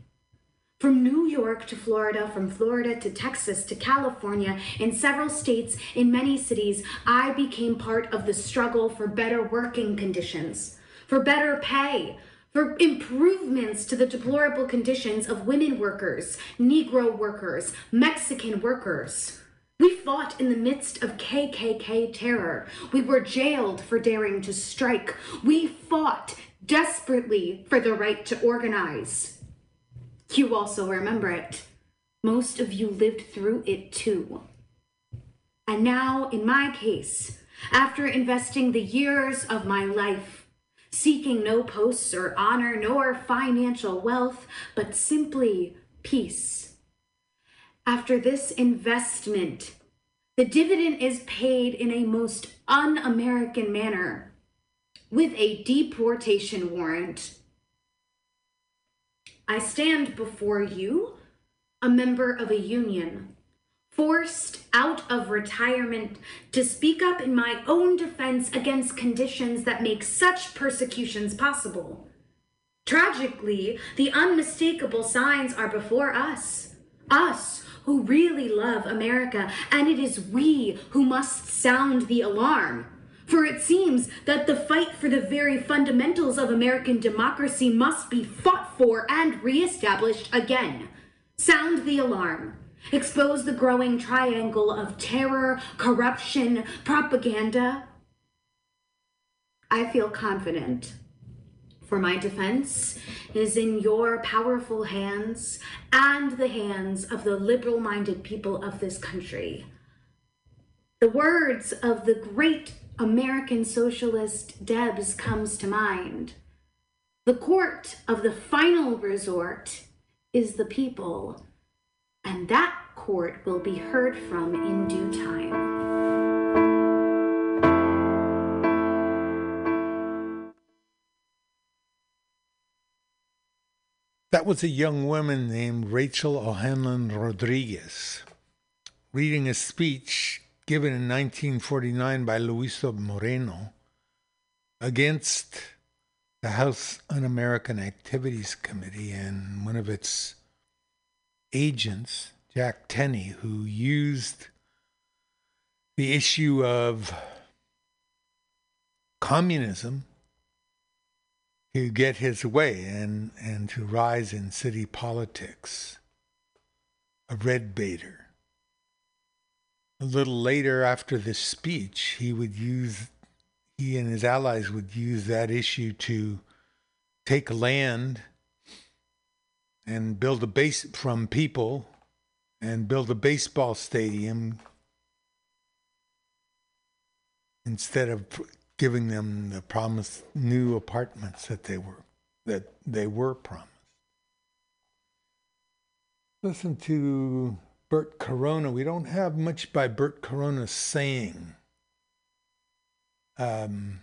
From New York to Florida, from Florida to Texas to California, in several states, in many cities, I became part of the struggle for better working conditions, for better pay, for improvements to the deplorable conditions of women workers, Negro workers, Mexican workers. We fought in the midst of KKK terror. We were jailed for daring to strike. We fought desperately for the right to organize. You also remember it. Most of you lived through it too. And now, in my case, after investing the years of my life, seeking no posts or honor nor financial wealth, but simply peace. After this investment, the dividend is paid in a most un American manner with a deportation warrant. I stand before you, a member of a union, forced out of retirement to speak up in my own defense against conditions that make such persecutions possible. Tragically, the unmistakable signs are before us. Us who really love America, and it is we who must sound the alarm. For it seems that the fight for the very fundamentals of American democracy must be fought for and reestablished again. Sound the alarm. Expose the growing triangle of terror, corruption, propaganda. I feel confident. For my defense is in your powerful hands and the hands of the liberal minded people of this country. The words of the great American socialist Debs comes to mind. The court of the final resort is the people, and that court will be heard from in due time. That was a young woman named Rachel O'Hanlon Rodriguez reading a speech given in 1949 by Luisa Moreno against the House Un American Activities Committee and one of its agents, Jack Tenney, who used the issue of communism to get his way and, and to rise in city politics. A red baiter. A little later after this speech, he would use, he and his allies would use that issue to take land and build a base from people and build a baseball stadium instead of giving them the promised new apartments that they were that they were promised. Listen to Bert Corona. We don't have much by Bert Corona saying. Um,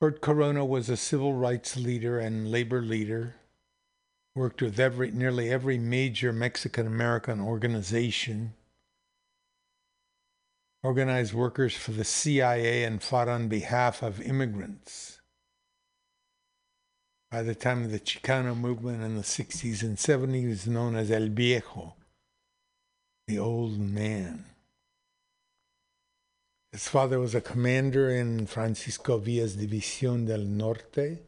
Bert Corona was a civil rights leader and labor leader. Worked with every nearly every major Mexican American organization. Organized workers for the CIO and fought on behalf of immigrants. By the time of the Chicano movement in the 60s and 70s, he was known as El Viejo, the old man. His father was a commander in Francisco Villa's División del Norte.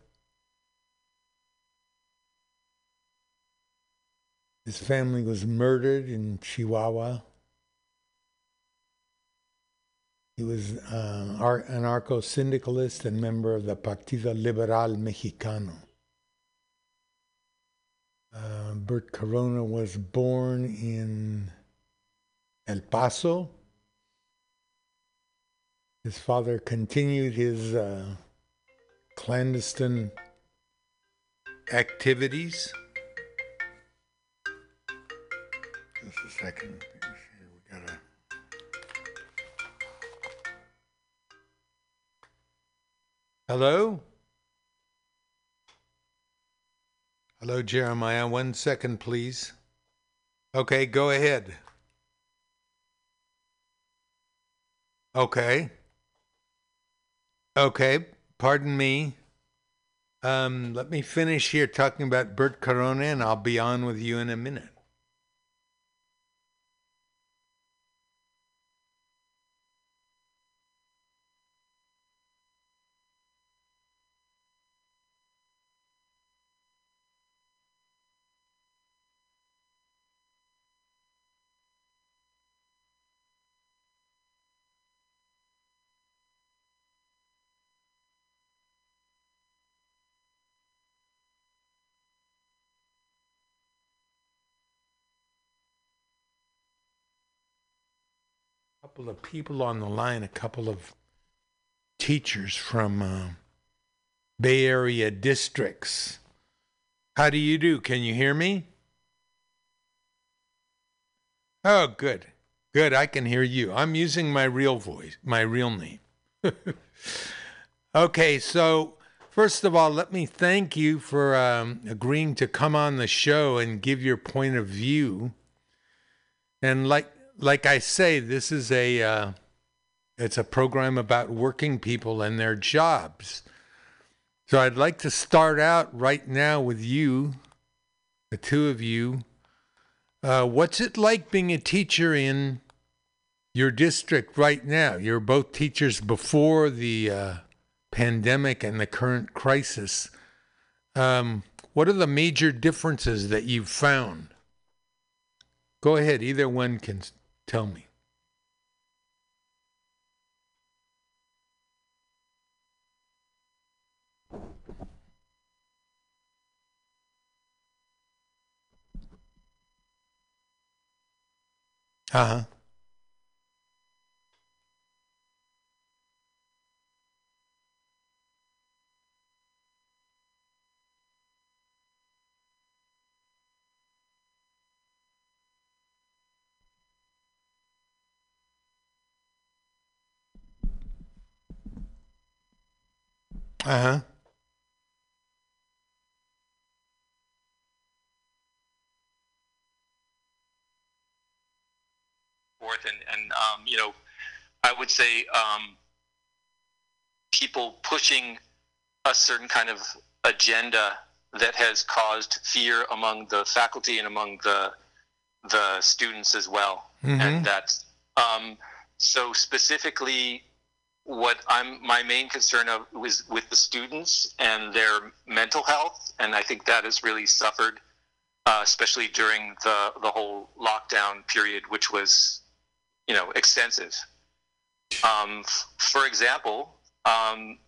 His family was murdered in Chihuahua. He was uh, ar- anarcho syndicalist and member of the Partido Liberal Mexicano. Uh, Bert Corona was born in El Paso. His father continued his uh, clandestine activities. Just a second. Hello? Hello, Jeremiah. One second, please. Okay, go ahead. Okay. Okay, pardon me. Um, let me finish here talking about Bert Corona, and I'll be on with you in a minute. Couple of people on the line, a couple of teachers from uh, Bay Area districts. How do you do? Can you hear me? Oh, good. Good. I can hear you. I'm using my real voice, my real name. okay, so first of all, let me thank you for um, agreeing to come on the show and give your point of view. And like like I say, this is a uh, it's a program about working people and their jobs. So I'd like to start out right now with you, the two of you. Uh, what's it like being a teacher in your district right now? You're both teachers before the uh, pandemic and the current crisis. Um, what are the major differences that you've found? Go ahead, either one can Tell me. Uh huh. Uh huh. forth and and um, you know i would say um, people pushing a certain kind of agenda that has caused fear among the faculty and among the the students as well Mhm. and that's um, so specifically what i'm my main concern of was with the students and their mental health and i think that has really suffered uh, especially during the the whole lockdown period which was you know extensive um, f- for example um,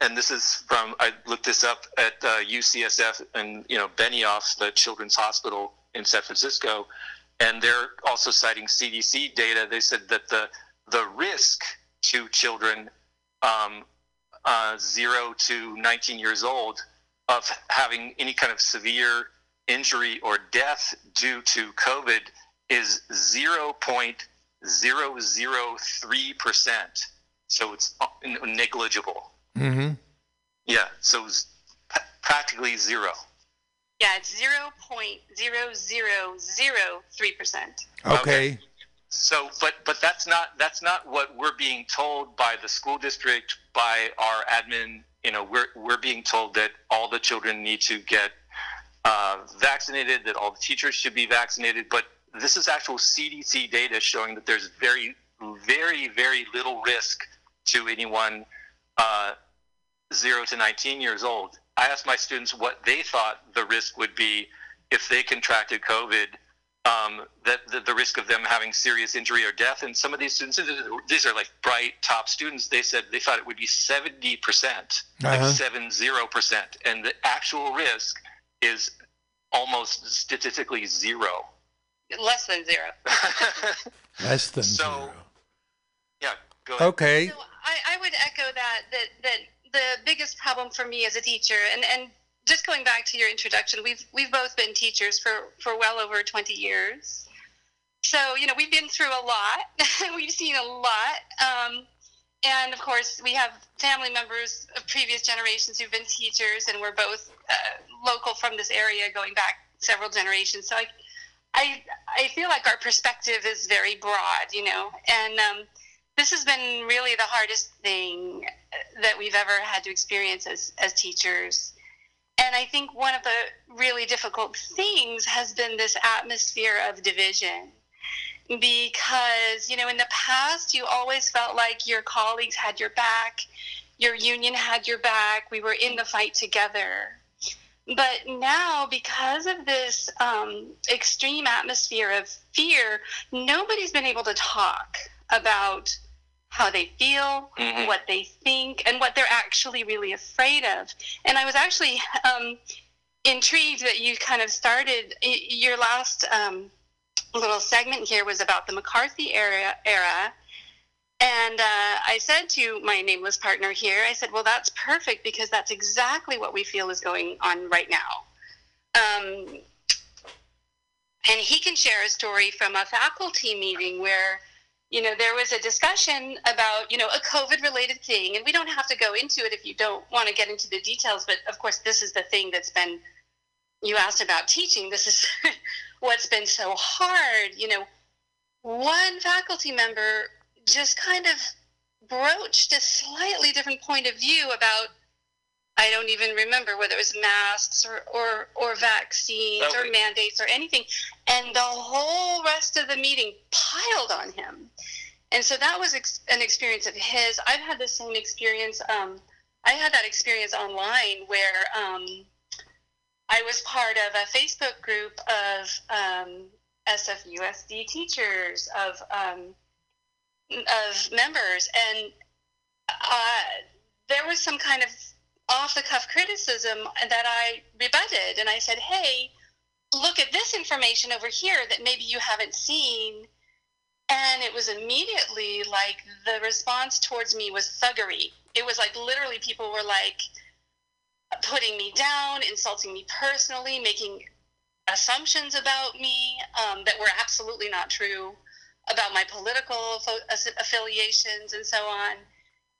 and this is from i looked this up at uh, ucsf and you know benioff the children's hospital in san francisco and they're also citing CDC data. They said that the the risk to children um, uh, zero to 19 years old of having any kind of severe injury or death due to COVID is 0.003 percent. So it's uh, negligible. Mm-hmm. Yeah, so it's p- practically zero. Yeah, it's zero point zero zero zero three percent. Okay. So, but but that's not that's not what we're being told by the school district, by our admin. You know, we're we're being told that all the children need to get uh, vaccinated, that all the teachers should be vaccinated. But this is actual CDC data showing that there's very very very little risk to anyone uh, zero to 19 years old. I asked my students what they thought the risk would be if they contracted COVID um, that the, the risk of them having serious injury or death. And some of these students, these are like bright top students, they said they thought it would be 70%, percent like Uh-huh. 70%. And the actual risk is almost statistically zero. Less than zero. Less than So, zero. yeah, go ahead. Okay. I, I would echo that that that the biggest problem for me as a teacher and and just going back to your introduction we've we've both been teachers for for well over 20 years. So you know we've been through a lot. We've seen a lot. Um, and of course we have family members of previous generations who've been teachers and we're both uh, local from this area going back several generations. So I, I I feel like our perspective is very broad you know? And um, this has been really the hardest thing that we've ever had to experience as, as teachers. And I think one of the really difficult things has been this atmosphere of division. Because, you know, in the past, you always felt like your colleagues had your back, your union had your back, we were in the fight together. But now, because of this um, extreme atmosphere of fear, nobody's been able to talk about how they feel, Mhm. what they think, and what they're actually really afraid of. And I was actually um, intrigued that you kind of started your last um, little segment here was about the McCarthy era. era. And uh, I said to my nameless partner here, I said, well, that's perfect because that's exactly what we feel is going on right now. Um, and he can share a story from a faculty meeting where you know there was a discussion about you know a covid related thing and we don't have to go into it if you don't want to get into the details but of course this is the thing that's been you asked about teaching this is what's been so hard you know. One faculty member just kind of broached a slightly different point of view about I don't even remember whether it was masks or, or, or vaccines or mandates or anything. And the whole rest of the meeting piled on him. And so that was ex- an experience of his. I've had the same experience. Um, I had that experience online where um, I was part of a Facebook group of um, SFUSD teachers, of um, of members, and uh, there was some kind of off the cuff criticism that I rebutted, and I said, "Hey, look at this information over here that maybe you haven't seen." And it was immediately like the response towards me was thuggery. It was like literally people were like putting me down, insulting me personally, making assumptions about me um, that were absolutely not true about my political affiliations and so on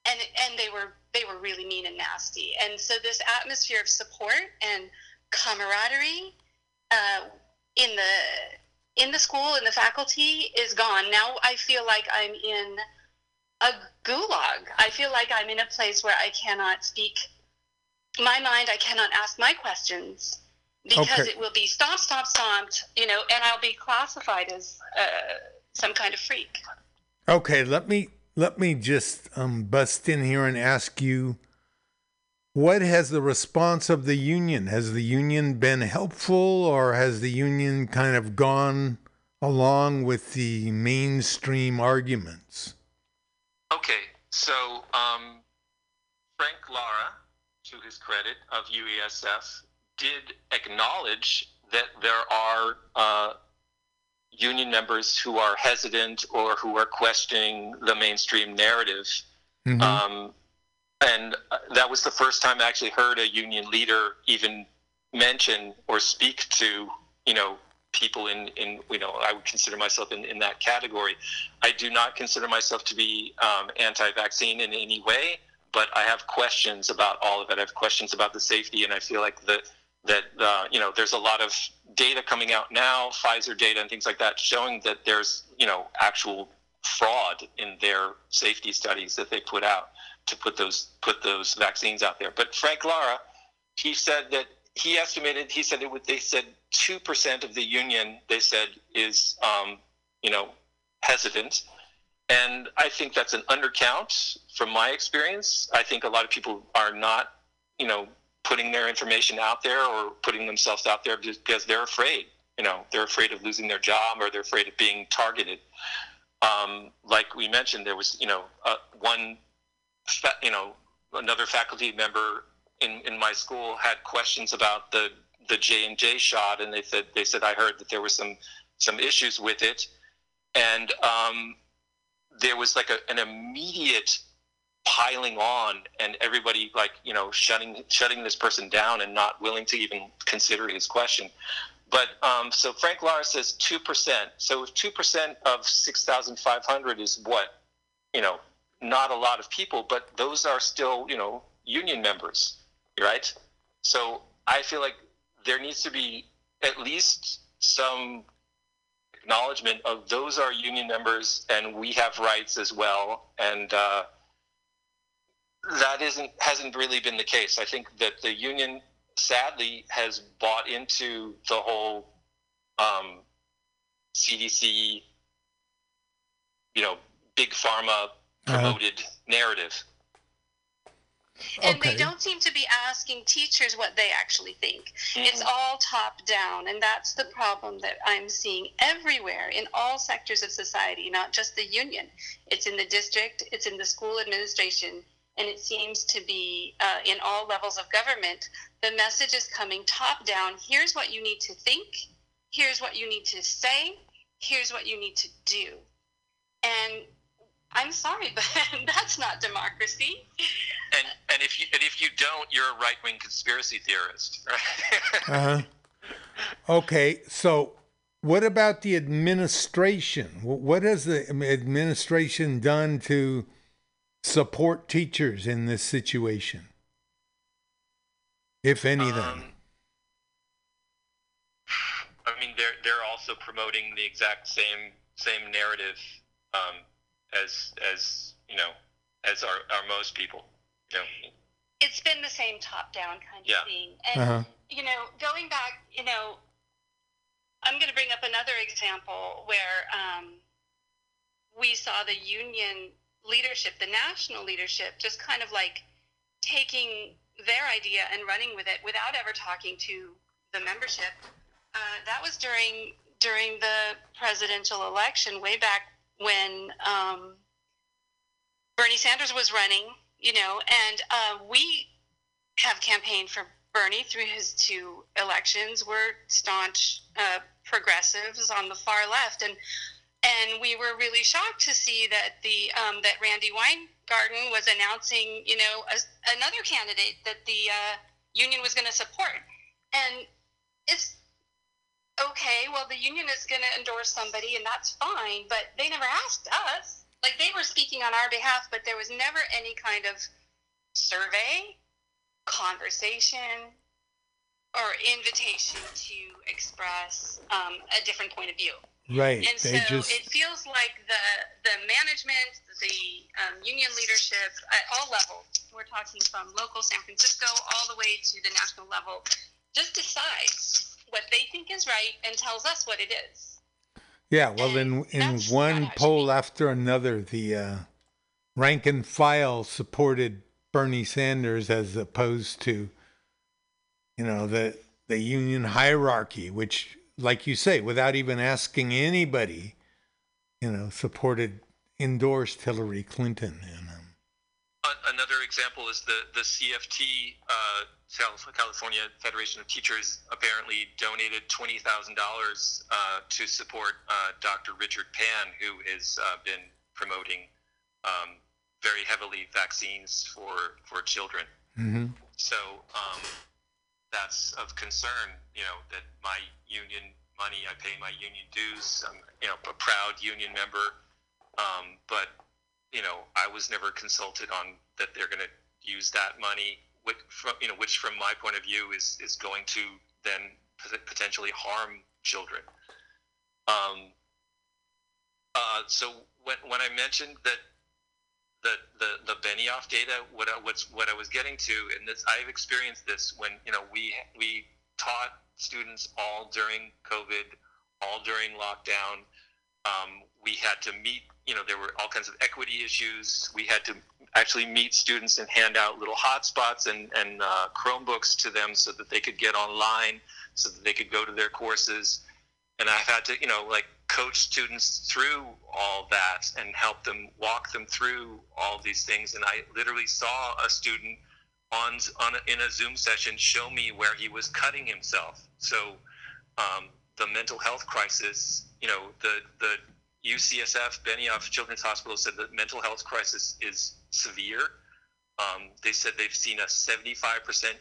and and they were they were really mean and nasty. And so this atmosphere of support and camaraderie uh, in the in the school in the faculty is gone. Now i feel like i'm in a gulag. I feel like i'm in a place where i cannot speak my mind. I cannot ask my questions because Okay. it will be stomp stomp stomped you know and i'll be classified as uh, some kind of freak. Okay, let me let me just um, bust in here and ask you what has the response of the union? Has the union been helpful or has the union kind of gone along with the mainstream arguments? Okay, so um, Frank Lara, to his credit, of UESF, did acknowledge that there are uh, union members who are hesitant or who are questioning the mainstream narrative. Mhm. Um, and uh, that was the first time I actually heard a union leader even mention or speak to, you know, people in, in you know, I would consider myself in, in that category. I do not consider myself to be um, anti-vaccine in any way, but I have questions about all of it. I have questions about the safety, and I feel like the that uh, you know there's a lot of data coming out now, Pfizer data and things like that, showing that there's you know actual fraud in their safety studies that they put out to put those put those vaccines out there. But Frank Lara, he said that he estimated. He said it would. They said two percent of the union. They said is um, you know hesitant. And I think that's an undercount from my experience. I think a lot of people are not, you know, putting their information out there or putting themselves out there because they're afraid. You know, they're afraid of losing their job or they're afraid of being targeted. Um, like we mentioned, there was, you know, uh, one, fa- you know, another faculty member in, in my school had questions about the the J and J shot, and they said they said I heard that there were some some issues with it, and um, there was like a, an immediate piling on and everybody like you know shutting shutting this person down and not willing to even consider his question. But um, so frank lara says 2% so if 2% of 6500 is what you know not a lot of people but those are still you know union members right? So i feel like there needs to be at least some acknowledgement of those are union members and we have rights as well. And uh, that isn't hasn't really been the case i think that the union sadly has bought into the whole um, cdc you know big pharma promoted narrative And Okay. they don't seem to be asking teachers what they actually think. It's all top down, and that's the problem that I'm seeing everywhere in all sectors of society, not just the union. It's in the district, it's in the school administration, and it seems to be uh, in all levels of government. The message is coming top down. Here's what you need to think. Here's what you need to say. Here's what you need to do. And I'm sorry, but that's not democracy. and and if you and if you don't you're a right-wing conspiracy theorist right Uh huh. Okay, so what about the administration? What has the administration done to support teachers in this situation, if anything? I mean, they're they're also promoting the exact same same narrative um, as as you know as are, are most people. You know, It's been the same top down kind of Yeah. thing. And, Uh-huh. you know, going back, you know, I'm going to bring up another example where um, we saw the union leadership, the national leadership, just kind of like taking their idea and running with it without ever talking to the membership. Uh, that was during during the presidential election, way back when um, Bernie Sanders was running. You know, and uh, we have campaigned for Bernie through his two elections. We're staunch uh, progressives on the far left, and and we were really shocked to see that the um, that Randi Weingarten was announcing, you know, a, another candidate that the uh, union was going to support, and it's okay. Well, the union is going to endorse somebody, and that's fine, but they never asked us. Like they were speaking on our behalf, but there was never any kind of survey, conversation, or invitation to express um, a different point of view. Right. And they so just it feels like the the management, the um, union leadership at all levels. We're talking from local San Francisco all the way to the national level. Just decides what they think is right and tells us what it is. yeah. Well, in in one poll after another, the uh, rank and file supported Bernie Sanders as opposed to, you know, the the union hierarchy, which, like you say, without even asking anybody, you know, supported endorsed Hillary Clinton. And, um, another example is the the CFT, uh, California Federation of Teachers, apparently donated twenty thousand uh, dollars to support uh, Dr. Richard Pan, who has uh, been promoting um, very heavily vaccines for for children. Mm-hmm. So um, that's of concern. You know that my union money, I pay my union dues. I'm you know a proud union member, um, but you know I was never consulted on that they're going to use that money, which from you know which from my point of view is is going to then potentially harm children. Um, uh, so when when I mentioned that the the the Benioff data, what I, what's what I was getting to, and this I've experienced this when you know we we taught students all during COVID, all during lockdown. Um, we had to meet, you know, there were all kinds of equity issues. We had to actually meet students and hand out little hotspots and and uh, Chromebooks to them so that they could get online, so that they could go to their courses. And I've had to, you know, like coach students through all that and help them walk them through all these things. And I literally saw a student on on a, in a Zoom session show me where he was cutting himself. So um, the mental health crisis, you know, the the UCSF Benioff Children's Hospital said the mental health crisis is severe. Um, they said they've seen a 75%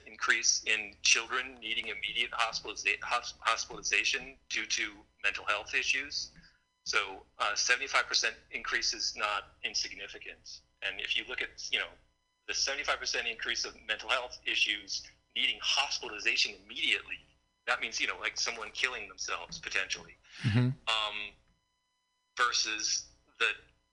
increase in children needing immediate hospitaliza- hospitalization due to mental health issues. So, uh, 75% increase is not insignificant. And if you look at, you know, the 75% increase of mental health issues needing hospitalization immediately, that means, you know, like someone killing themselves potentially, Mm-hmm. um, versus the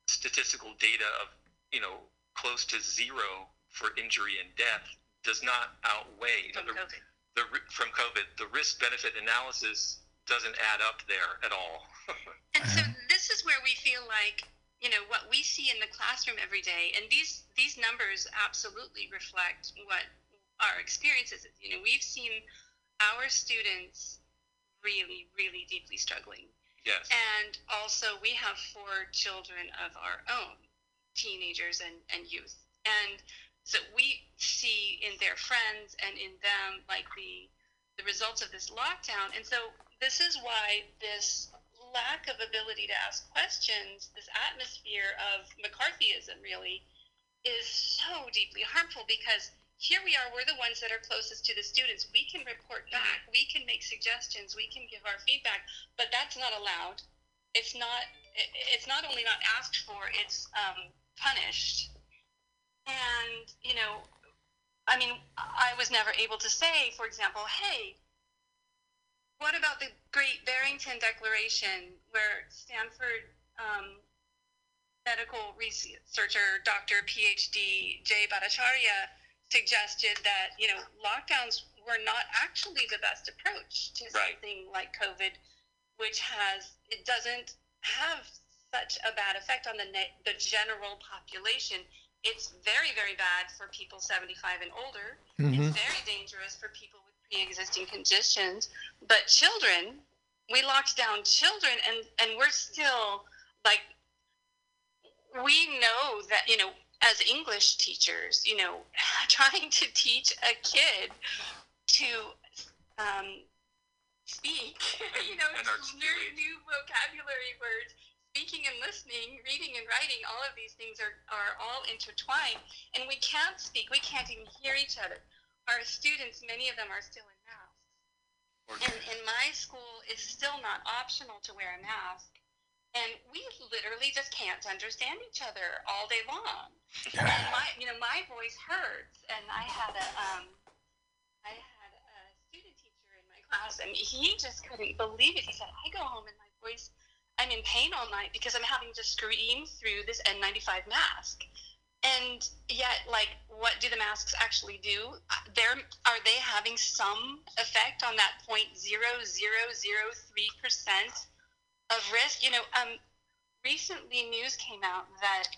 statistical data of, you know, close to zero for injury and death does not outweigh From the, COVID. the ri- from COVID. The risk benefit analysis doesn't add up there at all. And so this is where we feel like you know what we see in the classroom every day, and these these numbers absolutely reflect what our experiences is. You know, we've seen our students really, really deeply struggling, yes. and also we have four children of our own, teenagers and and youth, and so we see in their friends and in them like the the results of this lockdown, and so this is why this lack of ability to ask questions, this atmosphere of McCarthyism really is so deeply harmful because here we are, we're the ones that are closest to the students. We can report back, we can make suggestions, we can give our feedback, but that's not allowed. It's not it's not only not asked for, it's um, punished. And, you know, I mean, I was never able to say, for example, hey, what about the Great Barrington Declaration, where Stanford um, medical researcher, Dr. PhD Jay Bhattacharya, suggested that you know lockdowns were not actually the best approach to Right. something like COVID, which has it doesn't have such a bad effect on the ne- the general population. It's very very bad for people 75 and older. Mhm. It's very dangerous for people with pre-existing conditions. But children, we locked down children, and and we're still like we know that you know as English teachers, you know, trying to teach a kid to um, speak, you know, articulate. new vocabulary words, speaking and listening, reading and writing, all of these things are, are all intertwined. And we can't speak, we can't even hear each other. Our students, many of them are still in masks. And in my school, it's still not optional to wear a mask. And we literally just can't understand each other all day long. and my, you know, my voice hurts. And I had a, um, I had a student teacher in my class, and he just couldn't believe it. He said, "I go home and my voice, I'm in pain all night because I'm having to scream through this N95 mask." And yet, like, what do the masks actually do? Uh, They're, are they having some effect on that point zero zero zero three percent of risk? You know, um, recently news came out that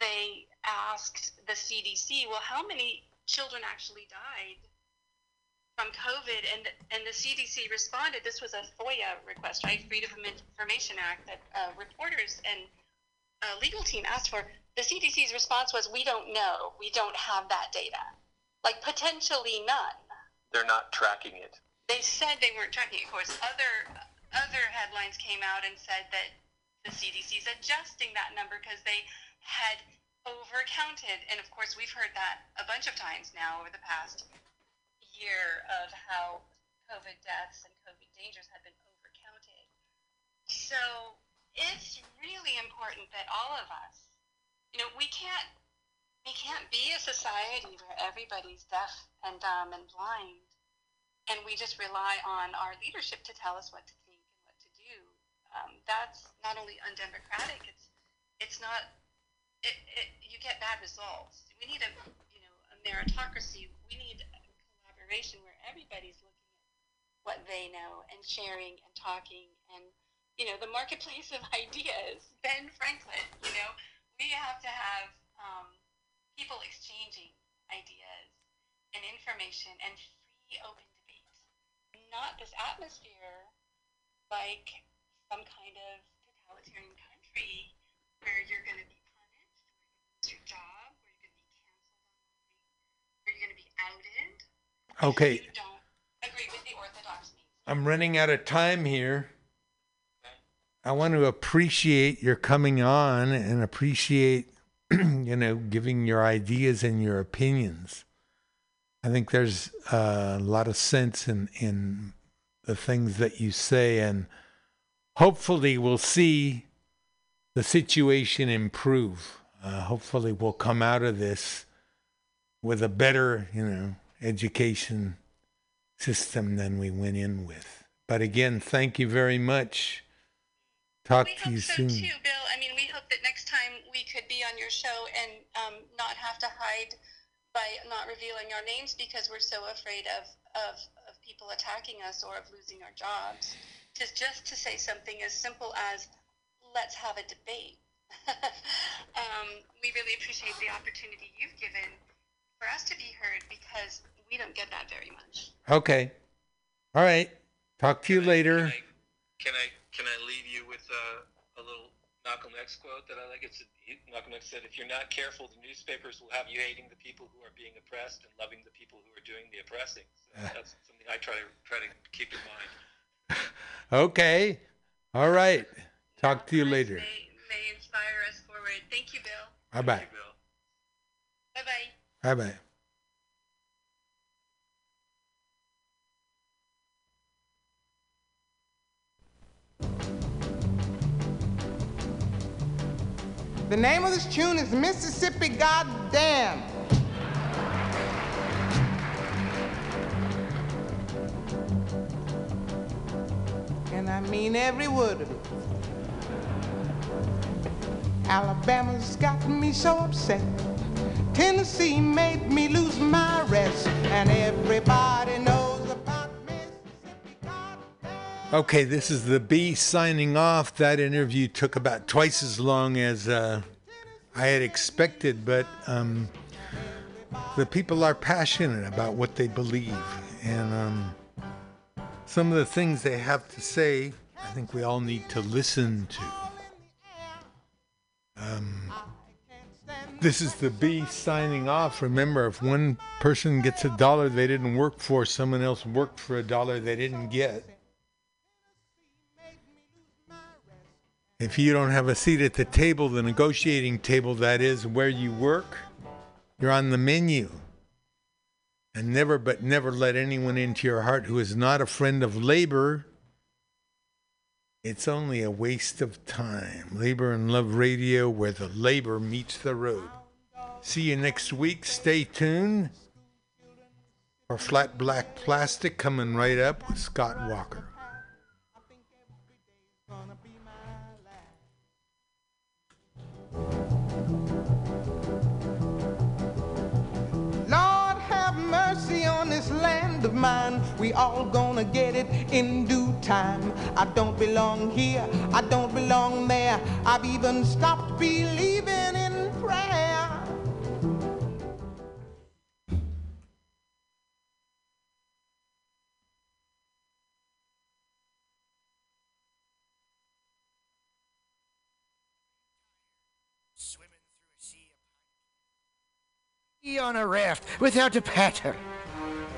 they asked the CDC, well, how many children actually died from COVID? And and the CDC responded, this was a FOIA request, right, Freedom of Information Act, that uh, reporters and uh, legal team asked for, the CDC's response was, "We don't know. We don't have that data. Like potentially none." They're not tracking it. They said they weren't tracking. it. Of course, other other headlines came out and said that the CDC's adjusting that number because they had overcounted. And of course, we've heard that a bunch of times now over the past year of how COVID deaths and COVID dangers have been overcounted. So it's really important that all of us, you know, we can't we can't be a society where everybody's deaf and dumb and blind, and we just rely on our leadership to tell us what to think and what to do. Um, that's not only undemocratic; it's it's not. It, it, you get bad results. We need a you know a meritocracy. We need collaboration where everybody's looking at what they know and sharing and talking and you know the marketplace of ideas. Ben Franklin, you know, we have to have um, people exchanging ideas and information and free open debate, not this atmosphere like some kind of totalitarian country where you're going to be punished, where you're going to lose your job, where you're going to be canceled online, where you're going to be outed. Okay. If you don't agree with the orthodox means. I'm running out of time here. I want to appreciate your coming on and appreciate, you know, giving your ideas and your opinions. I think there's a lot of sense in in the things that you say, and hopefully we'll see the situation improve. Uh, hopefully we'll come out of this with a better, you know, education system than we went in with. But again, thank you very much. Talk to you so soon. too, Bill. I mean, we hope that next time we could be on your show and um, not have to hide by not revealing our names because we're so afraid of, of, of people attacking us or of losing our jobs. Just just to say something as simple as, let's have a debate. um, we really appreciate the opportunity you've given for us to be heard because we don't get that very much. Okay. All right. Talk to you later. Can I can I leave you with uh, a little Malcolm X quote that I like? It's Malcolm X said, "If you're not careful, the newspapers will have you hating the people who are being oppressed and loving the people who are doing the oppressing." So that's something I try to try to keep in mind. Okay. All right. Talk to you later. May inspire us forward. Thank you, Bill. Bye bye. Bye bye. Bye bye. The name of this tune is Mississippi Goddam. And I mean every word of it. Alabama's got me so upset. Tennessee made me lose my rest. And everybody knows Okay, this is the B signing off. That interview took about twice as long as uh, I had expected, but um, the people are passionate about what they believe. And um, some of the things they have to say, I think we all need to listen to. Um, this is the B signing off. Remember, if one person gets a dollar they didn't work for, someone else worked for a dollar they didn't get. If you don't have a seat at the table, the negotiating table, that is where you work, you're on the menu. And never but never let anyone into your heart who is not a friend of labor. It's only a waste of time. Labor and Love Radio, where the labor meets the road. See you next week. Stay tuned for Flat Black Plastic coming right up with Scott Walker. Lord have mercy on this land of mine. We all gonna get it in due time. I don't belong here, I don't belong there. I've even stopped believing in prayer. On a raft without a paddle.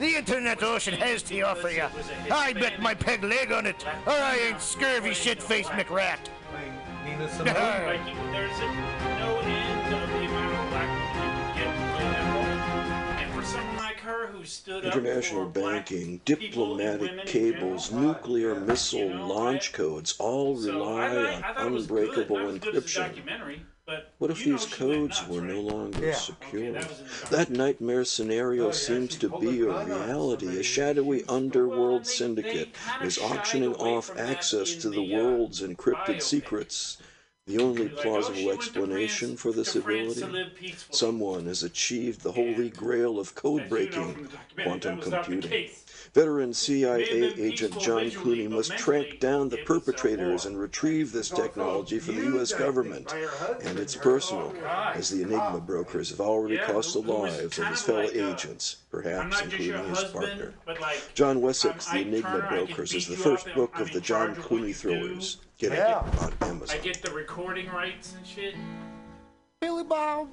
the internet ocean has to offer you. I bet my peg leg on it, or I ain't scurvy shit faced McRat. International banking, diplomatic cables, nuclear missile launch codes all rely on unbreakable encryption. What if these codes were no longer secure? That nightmare scenario seems to be a reality. A shadowy underworld syndicate is auctioning off access to the world's encrypted secrets. The only plausible explanation for this ability? Someone has achieved the holy grail of code breaking, quantum computing. Veteran CIA agent John Clooney must track down the perpetrators and retrieve this technology for the U.S. government. And it's personal, as the Enigma brokers have already cost the lives of his fellow agents, perhaps including his partner. John Wessex, The Enigma Brokers, is the first book of the John Clooney thrillers. Get it on Amazon. I get the recording rights and shit. Billy Bob,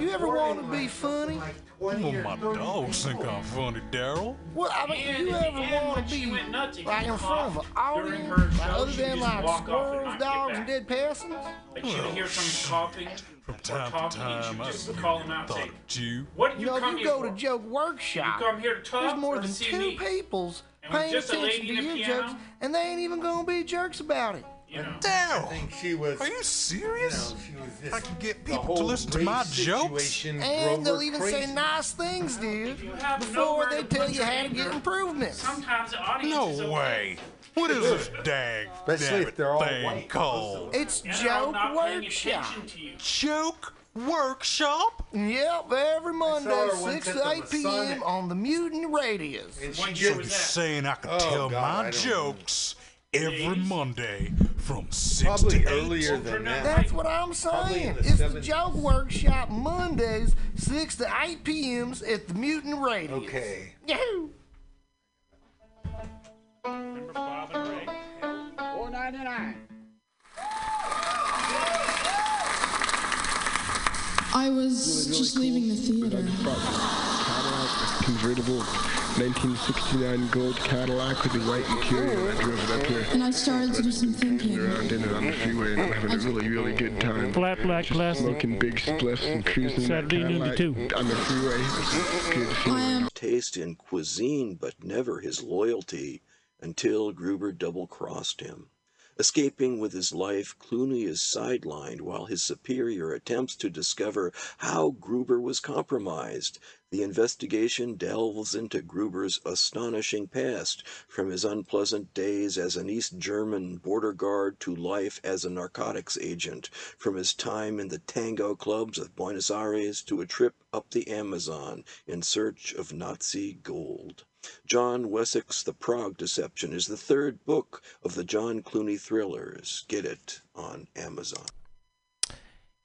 you ever want to be funny? Well, my dogs think I'm funny, Daryl. Well, I mean, And- you ever want to be went nuts, you like in front of an cough during audience, like other than just like walk and squirrels, dogs, and dead persons? Like she would hear someone coughing From or time to talking, and time, she'd I just call them out and say, thought you. "What did you You know, come you here go for? to joke workshop. You come here to talk There's more to than see two me?" peoples And with paying just a attention lady to and a your jokes, and they ain't even gonna be jerks about it. Daryl, I think she was. are you serious? You know, she was just, I can get people to listen to my jokes. And they'll even crazy. say nice things, dude, have before nowhere they tell you how to get improvements. Sometimes the audience is No okay. way. What is this dang Especially damn if they're all thing white. called? It's And joke workshop. attention to you. Joke Workshop? Yep, every Monday, 6 to 8 p.m. on the Mutant Radios. And she So you're saying I can Oh, tell God, my don't jokes every Monday from six probably to earlier eight? than that. That's what I'm saying. the It's the Joke Workshop Mondays, 6 to 8 p.m.s at the Mutant Radio. Okay. Yahoo! Remember Bob and Ray? Four ninety nine. I was just leaving the theater. Convertible 1969 gold Cadillac with the white interior. I drove it up here. And I started to do some thinking. Around in it on the freeway and I'm having a really, really good time. Flat black Just plastic. Smoking big spliffs and cruising that Saturday noon to Cadillac two. on the freeway. It's good feeling. Taste in cuisine, but never his loyalty until Gruber double crossed him. Escaping with his life, Clooney is sidelined while his superior attempts to discover how Gruber was compromised. The investigation delves into Gruber's astonishing past, from his unpleasant days as an East German border guard to life as a narcotics agent, from his time in the tango clubs of Buenos Aires to a trip up the Amazon in search of Nazi gold. John Wessex' The Prague Deception is the third book of the John Clooney thrillers. Get it on Amazon.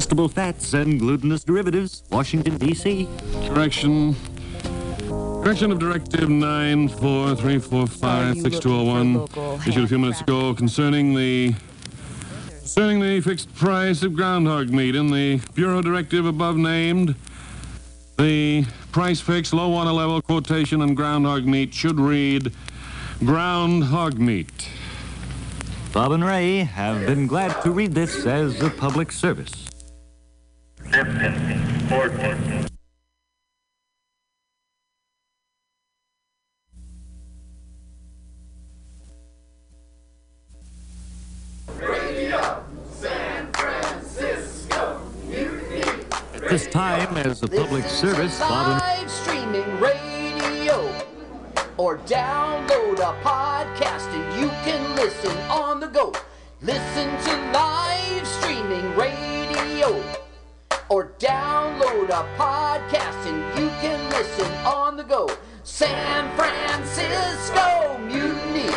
Vegetable fats and glutinous derivatives, Washington, D.C. Correction. Correction of Directive 943456201 issued a few minutes ago concerning the concerning the fixed price of groundhog meat in the Bureau Directive above named. The price fixed low water level quotation on groundhog meat should read groundhog meat. Bob and Ray have been glad to read this as a public service. 14. this time as a public service. Live streaming radio or download a podcast and you can listen on the go. Listen to live streaming radio or download a podcast and you can listen on the go. San Francisco Mutiny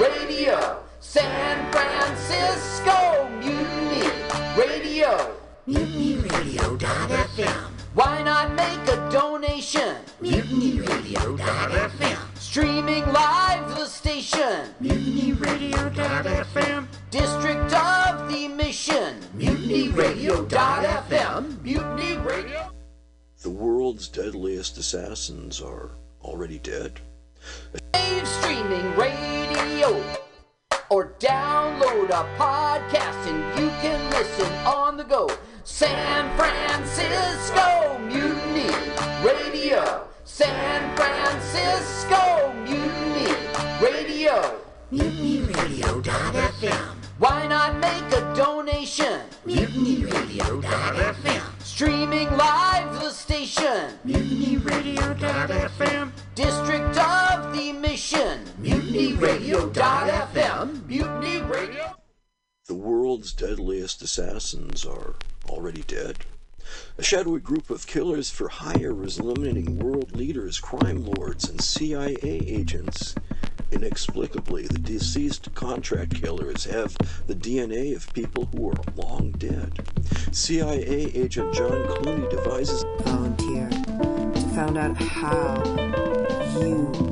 Radio. San Francisco Mutiny Radio. MutinyRadio.fm. Why not make a donation? MutinyRadio.fm. Streaming live the station. MutinyRadio.fm. District of the Mission. MutinyRadio.fm. Mutiny Radio. The world's deadliest assassins are already dead. Live streaming radio or download a podcast and you can listen on the go. San Francisco Mutiny Radio. San Francisco Mutiny Radio. MutinyRadio.fm. Why not make a donation? MutinyRadio.fm. Streaming live the station. MutinyRadio.fm. District of the Mission. MutinyRadio.fm. Mutiny Radio. The world's deadliest assassins are already dead. A shadowy group of killers for hire is eliminating world leaders, crime lords, and CIA agents. Inexplicably, the deceased contract killers have the DNA of people who are long dead. CIA agent John Clooney devises a volunteer to find out how you